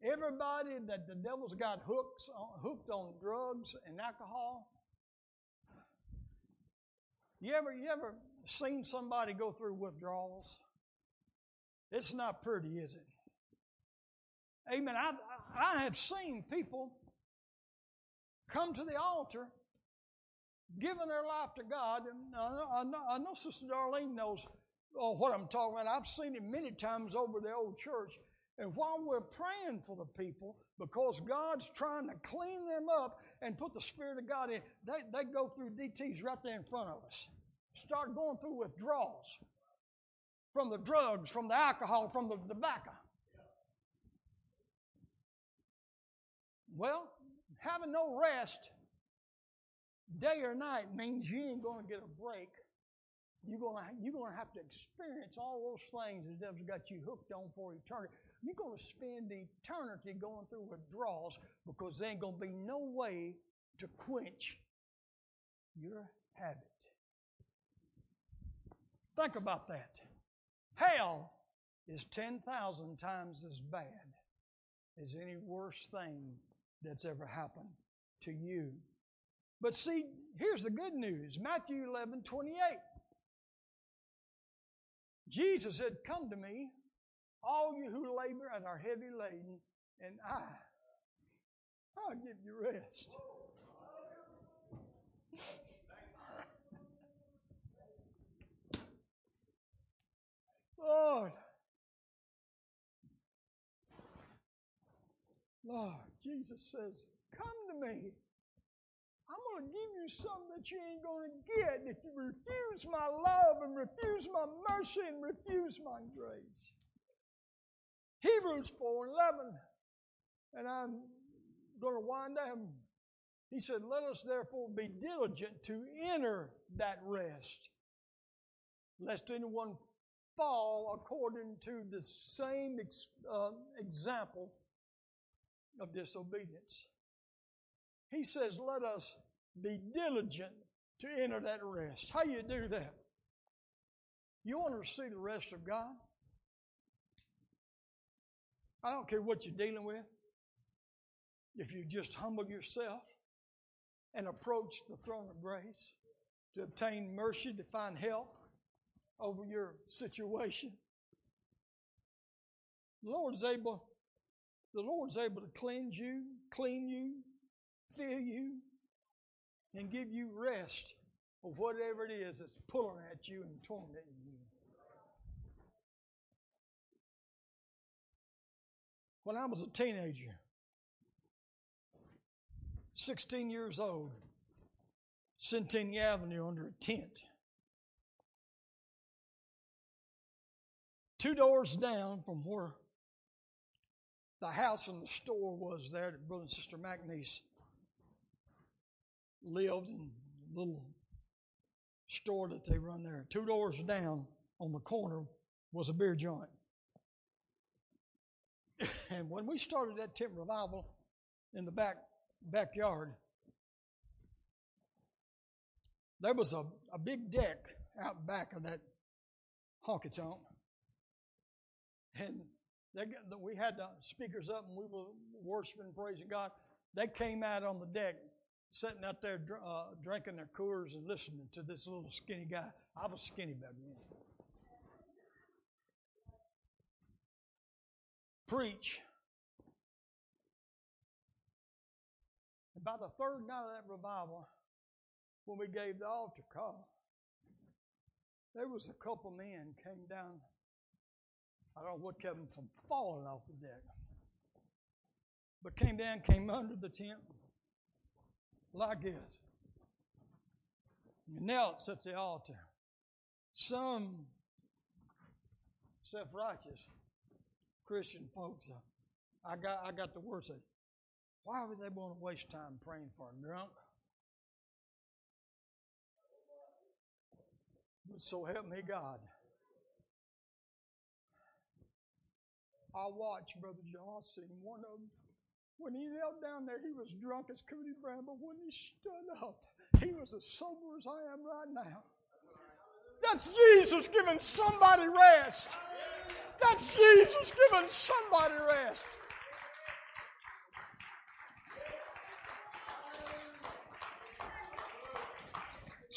Everybody that the devil's got hooks on, hooked on drugs and alcohol. You ever you ever seen somebody go through withdrawals? It's not pretty, is it? Amen. I, I have seen people come to the altar giving their life to God. And I know, I know, Sister Darlene knows oh, what I'm talking about. I've seen it many times over the old church. And while we're praying for the people, because God's trying to clean them up and put the Spirit of God in, they, they go through DTs right there in front of us. Start going through withdrawals from the drugs, from the alcohol, from the tobacco. Well, having no rest day or night means you ain't going to get a break. You're going to, you're going to have to experience all those things the devil's got you hooked on for eternity. You're going to spend eternity going through withdrawals because there ain't going to be no way to quench your habit. Think about that. Hell is 10,000 times as bad as any worst thing that's ever happened to you. But see, here's the good news Matthew 11 28. Jesus said, Come to me, all you who labor and are heavy laden, and I, I'll give you rest. Lord, Lord, Jesus says, Come to me. I'm going to give you something that you ain't going to get if you refuse my love and refuse my mercy and refuse my grace. Hebrews 4 11, and I'm going to wind down. He said, Let us therefore be diligent to enter that rest, lest anyone fall according to the same ex, uh, example of disobedience. He says, let us be diligent to enter that rest. How you do that? You want to see the rest of God? I don't care what you're dealing with. If you just humble yourself and approach the throne of grace to obtain mercy, to find help over your situation, the Lord is able the Lord's able to cleanse you, clean you, fill you, and give you rest of whatever it is that's pulling at you and tormenting you. When I was a teenager, 16 years old, Centennial Avenue under a tent. Two doors down from where the house and the store was there that Brother and Sister McNeese lived in a little store that they run there. Two doors down on the corner was a beer joint. and when we started that tent revival in the back backyard, there was a, a big deck out back of that honky tonk. And we had the speakers up and we were worshiping, praising God. They came out on the deck, sitting out there uh, drinking their Coors and listening to this little skinny guy. I was skinny back then. Preach. And by the third night of that revival, when we gave the altar call, there was a couple men came down. I don't know what kept him from falling off the deck, but came down, came under the tent like this, and knelt at the altar. Some self-righteous Christian folks, uh, I got I got the word say, why would they want to waste time praying for a drunk? But so help me God. I watched Brother John. One of them. When he knelt down there, he was drunk as Cooter Brown, but when he stood up, he was as sober as I am right now. That's Jesus giving somebody rest. That's Jesus giving somebody rest.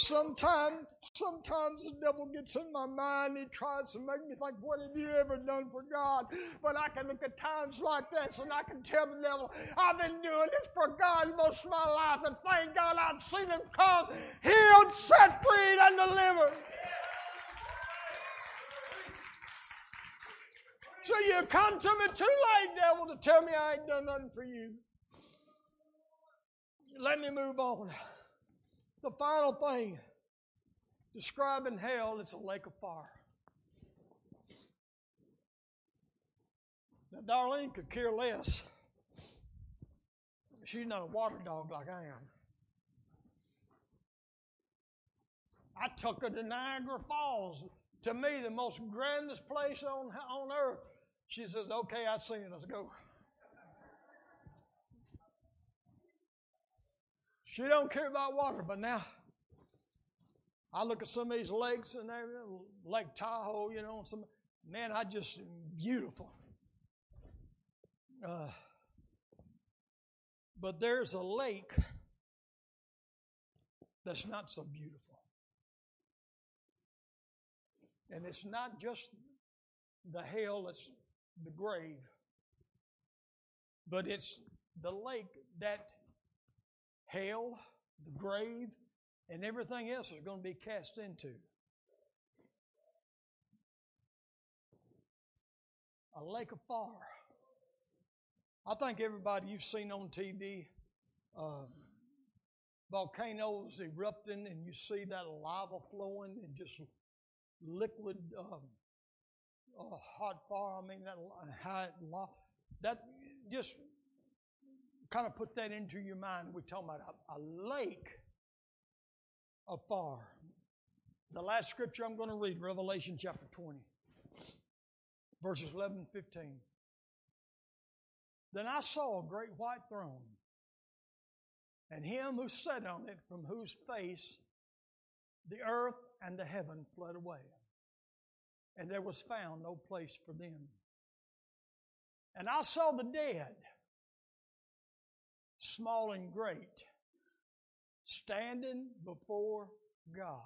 Sometimes, sometimes the devil gets in my mind. He tries to make me think, "What have you ever done for God?" But I can look at times like this, and I can tell the devil, "I've been doing this for God most of my life, and thank God I've seen Him come, healed, set free, and delivered." So you come to me too late, devil, to tell me I ain't done nothing for you. Let me move on. The final thing, describing hell, it's a lake of fire. Now, Darlene could care less. She's not a water dog like I am. I took her to Niagara Falls. To me, the most grandest place on, on earth. She says, okay, I've seen it. Let's go. She don't care about water, but now I look at some of these lakes and everything, Lake Tahoe, you know, some man, I just beautiful. Uh, but there's a lake that's not so beautiful. And it's not just the hell, it's the grave, but it's the lake that hell, the grave, and everything else is going to be cast into. A lake of fire. I think everybody you've seen on TV, uh, volcanoes erupting, and you see that lava flowing and just liquid um, uh, hot fire. I mean, that hot lava. That's just kind of put that into your mind. We're talking about a, a lake afar. The last scripture I'm going to read, Revelation chapter 20, verses 11 and 15. Then I saw a great white throne, and him who sat on it, from whose face the earth and the heaven fled away, and there was found no place for them. And I saw the dead small and great, standing before God.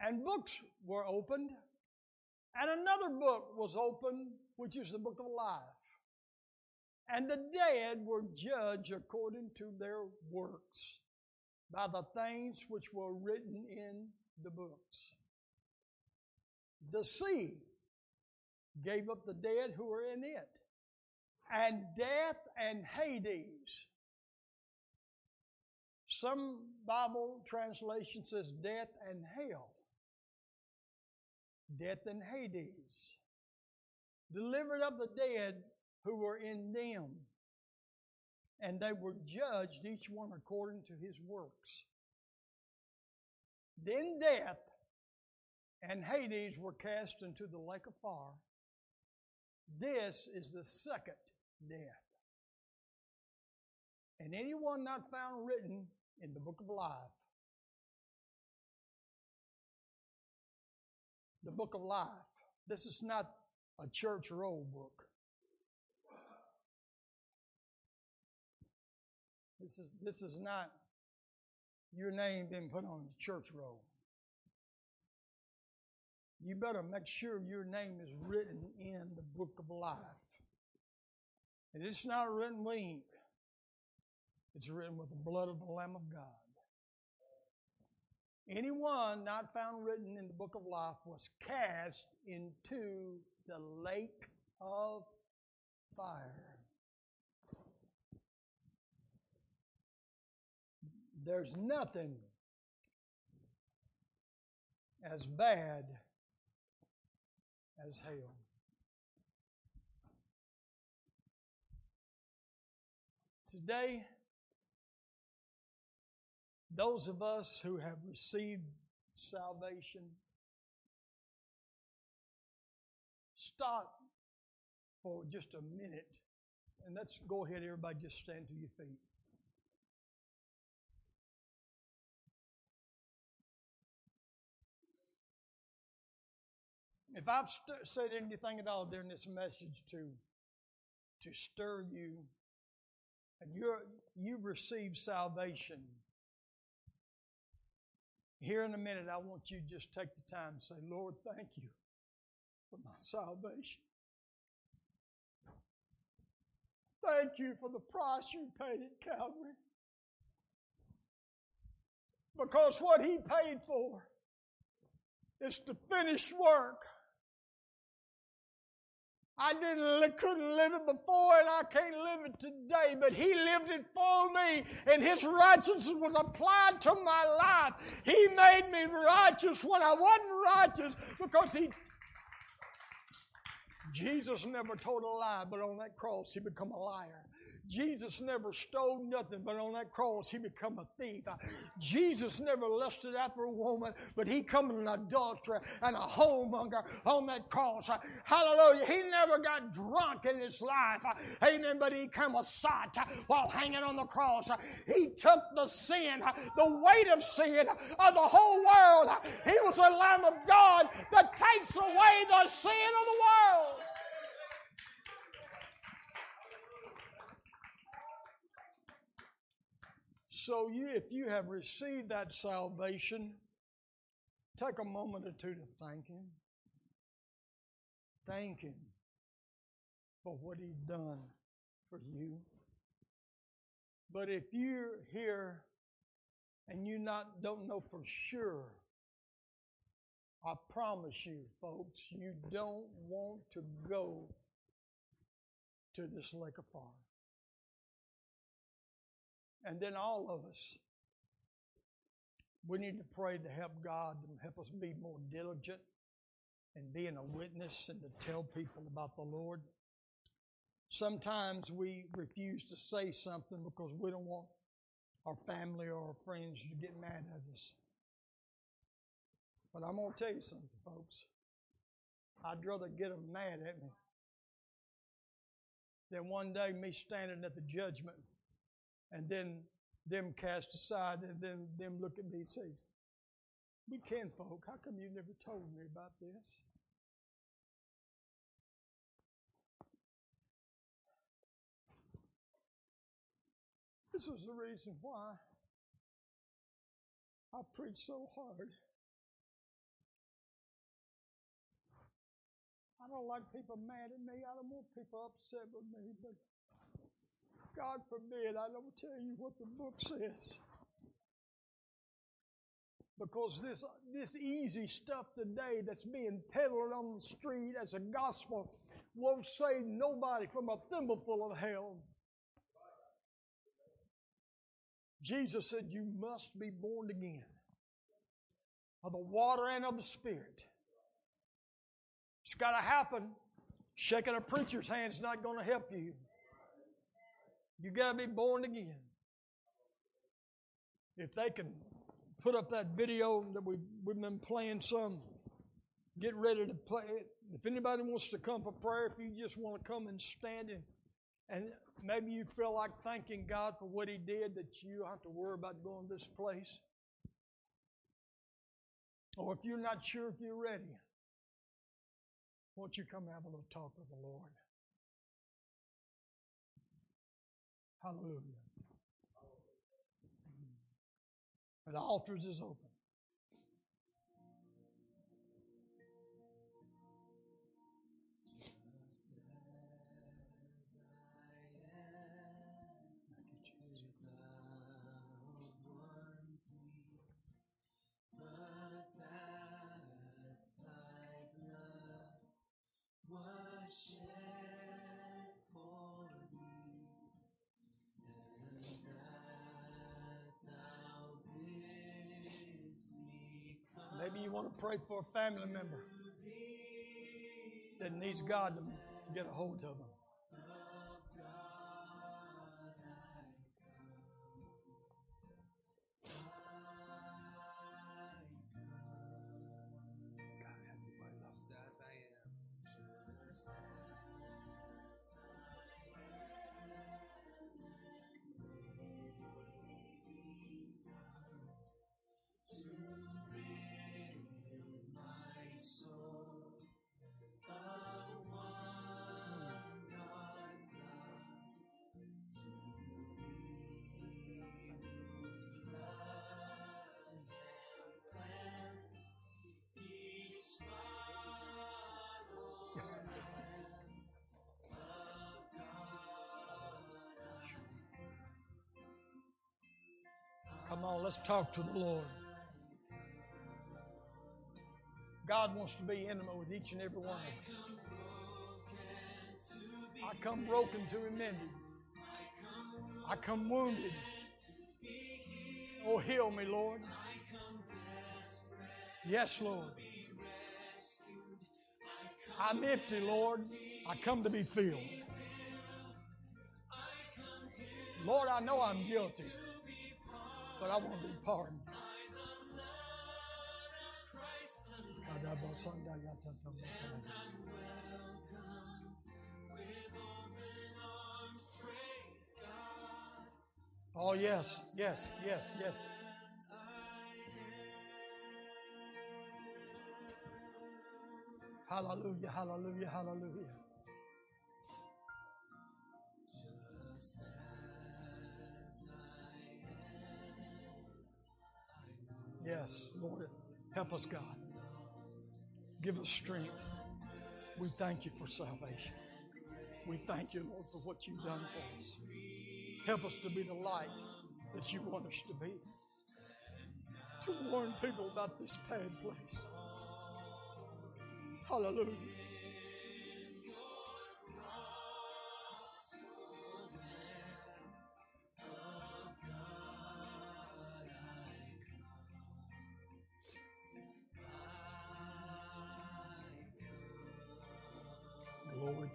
And books were opened, and another book was opened, which is the book of life. And the dead were judged according to their works by the things which were written in the books. The sea gave up the dead who were in it and death and Hades. Some Bible translation says death and hell. Death and Hades. Delivered up the dead who were in them. And they were judged, each one according to his works. Then death and Hades were cast into the lake of fire. This is the second death. And anyone not found written in the book of life the book of life. This is not a church roll book. This is this is not your name being put on the church roll. You better make sure your name is written in the book of life. And it's not written with ink. It's written with the blood of the Lamb of God. Anyone not found written in the book of life was cast into the lake of fire. There's nothing as bad as hell. Today, those of us who have received salvation, stop for just a minute and let's go ahead, everybody, just stand to your feet. If I've st- said anything at all during this message to to stir you, and you're you've received salvation, here in a minute, I want you to just take the time and say, Lord, thank you for my salvation. Thank you for the price you paid at Calvary. Because what he paid for is to finish work. I didn't couldn't live it before and I can't live it today, but he lived it for me and his righteousness was applied to my life. He made me righteous when I wasn't righteous because he Jesus never told a lie, but on that cross he became a liar. Jesus never stole nothing, but on that cross he become a thief. Jesus never lusted after a woman, but he come an adulterer and a whoremonger on that cross. Hallelujah. He never got drunk in his life. Amen. But he came a sight while hanging on the cross. He took the sin, the weight of sin of the whole world. He was the Lamb of God that takes away the sin of the world. So you, if you have received that salvation, take a moment or two to thank Him. Thank Him for what He's done for you. But if you're here and you not don't know for sure, I promise you, folks, you don't want to go to this lake of fire. And then all of us, we need to pray to help God and help us be more diligent in being a witness and to tell people about the Lord. Sometimes we refuse to say something because we don't want our family or our friends to get mad at us. But I'm going to tell you something, folks. I'd rather get them mad at me than one day me standing at the judgment and then them cast aside and then them look at me and say, We can folk, how come you never told me about this? This was the reason why I preach so hard. I don't like people mad at me. I don't want people upset with me, but God forbid I don't tell you what the book says. Because this, this easy stuff today that's being peddled on the street as a gospel won't save nobody from a thimbleful of hell. Jesus said, You must be born again of the water and of the Spirit. It's got to happen. Shaking a preacher's hand is not going to help you. You got to be born again. If they can put up that video that we've, we've been playing some, get ready to play it. If anybody wants to come for prayer, if you just want to come and stand and, and maybe you feel like thanking God for what He did, that you don't have to worry about going to this place. Or if you're not sure if you're ready, Won't you come have a little talk with the Lord? Hallelujah. The altars is open. Pray for a family member that needs God to get a hold of them. On, let's talk to the Lord. God wants to be intimate with each and every one of us. I come broken to be mended. I come wounded. Oh, heal me, Lord. Yes, Lord. I'm empty, Lord. I come to be filled. Lord, I know I'm guilty, but I want to be pardoned. Oh, yes, yes, yes, yes. Hallelujah, hallelujah, hallelujah. Yes, Lord, help us, God. Give us strength. We thank you for salvation. We thank you, Lord, for what you've done for us. Help us to be the light that you want us to be. To warn people about this bad place. Hallelujah.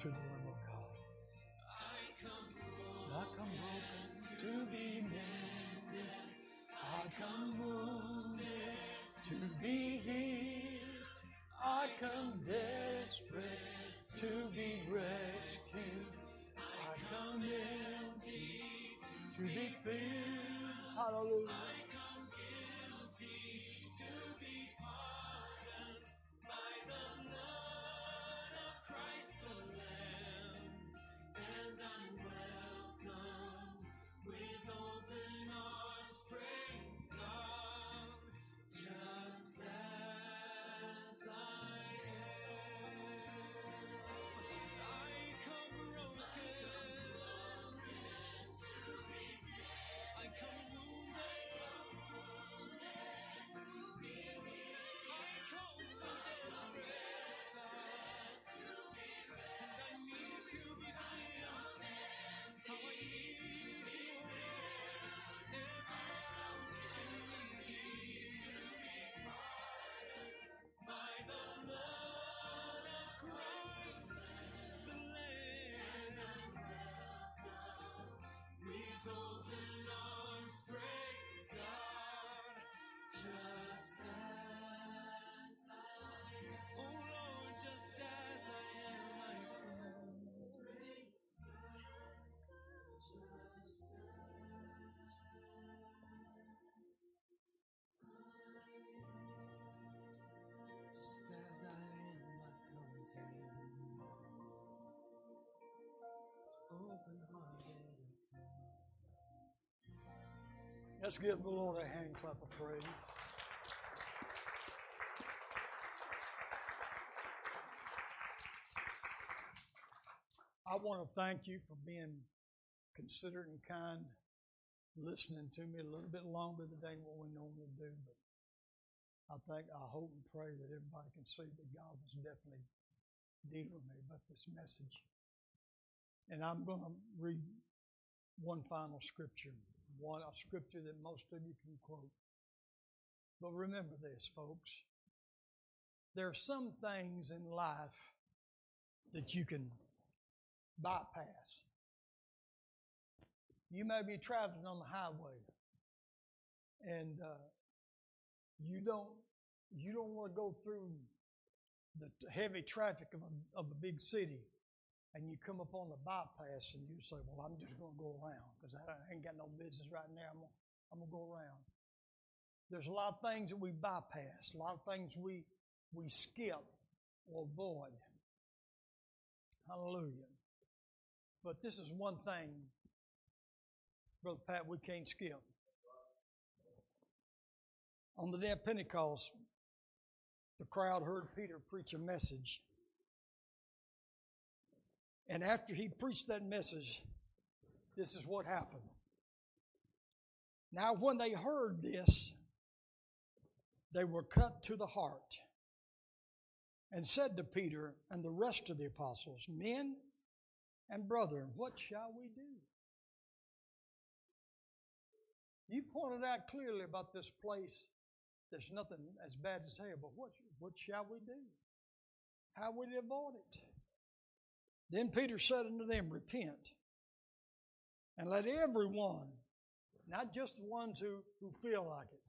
To the Lamb of God. I come broken to be mended. I come wounded to be healed. I come desperate to be rescued. I come empty to be filled. Hallelujah. Let's give the Lord a hand clap of praise. I want to thank you for being considerate and kind, listening to me a little bit longer than what we normally do. But I think, I hope and pray that everybody can see that God was definitely dealing with me about this message. And I'm going to read one final scripture, one a scripture that most of you can quote. But remember this, folks. There are some things in life that you can bypass. You may be traveling on the highway, and uh, you don't you don't want to go through the heavy traffic of a, of a big city, and you come up on the bypass, and you say, "Well, I'm just going to go around because I ain't got no business right now. I'm I'm gonna go around." There's a lot of things that we bypass, a lot of things we we skip or avoid. Hallelujah. But this is one thing, Brother Pat, we can't skip. On the day of Pentecost, the crowd heard Peter preach a message. And after he preached that message, this is what happened. Now, when they heard this, they were cut to the heart and said to Peter and the rest of the apostles, Men and brethren, what shall we do? You pointed out clearly about this place. There's nothing as bad as hell, but what, what shall we do? How will we avoid it? Then Peter said unto them, Repent, and let everyone, not just the ones who, who feel like it,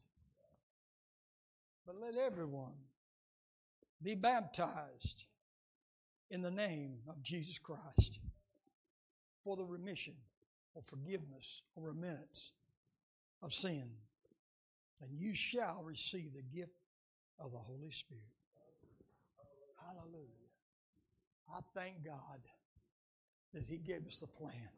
but let everyone be baptized in the name of Jesus Christ for the remission or forgiveness or remittance of sin. And you shall receive the gift of the Holy Spirit. Hallelujah. I thank God that He gave us the plan.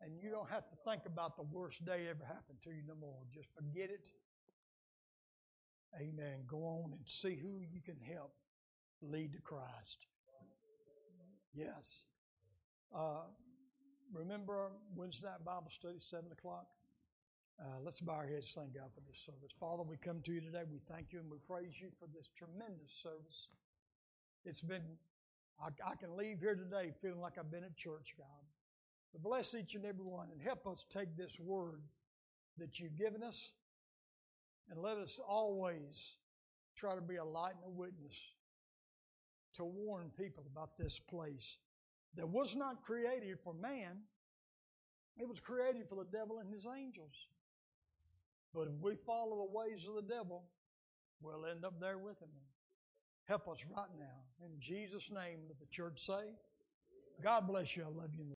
And you don't have to think about the worst day ever happened to you no more. Just forget it. Amen. Go on and see who you can help lead to Christ. Yes. Uh, remember Wednesday night Bible study, 7 o'clock? Uh, let's bow our heads. Thank God for this service. Father, we come to you today. We thank you and we praise you for this tremendous service. It's been, I, I can leave here today feeling like I've been at church, God. But bless each and every one and help us take this word that you've given us and let us always try to be a light and a witness to warn people about this place that was not created for man, it was created for the devil and his angels. But if we follow the ways of the devil, we'll end up there with him. Help us right now. In Jesus' name, let the church say, God bless you. I love you.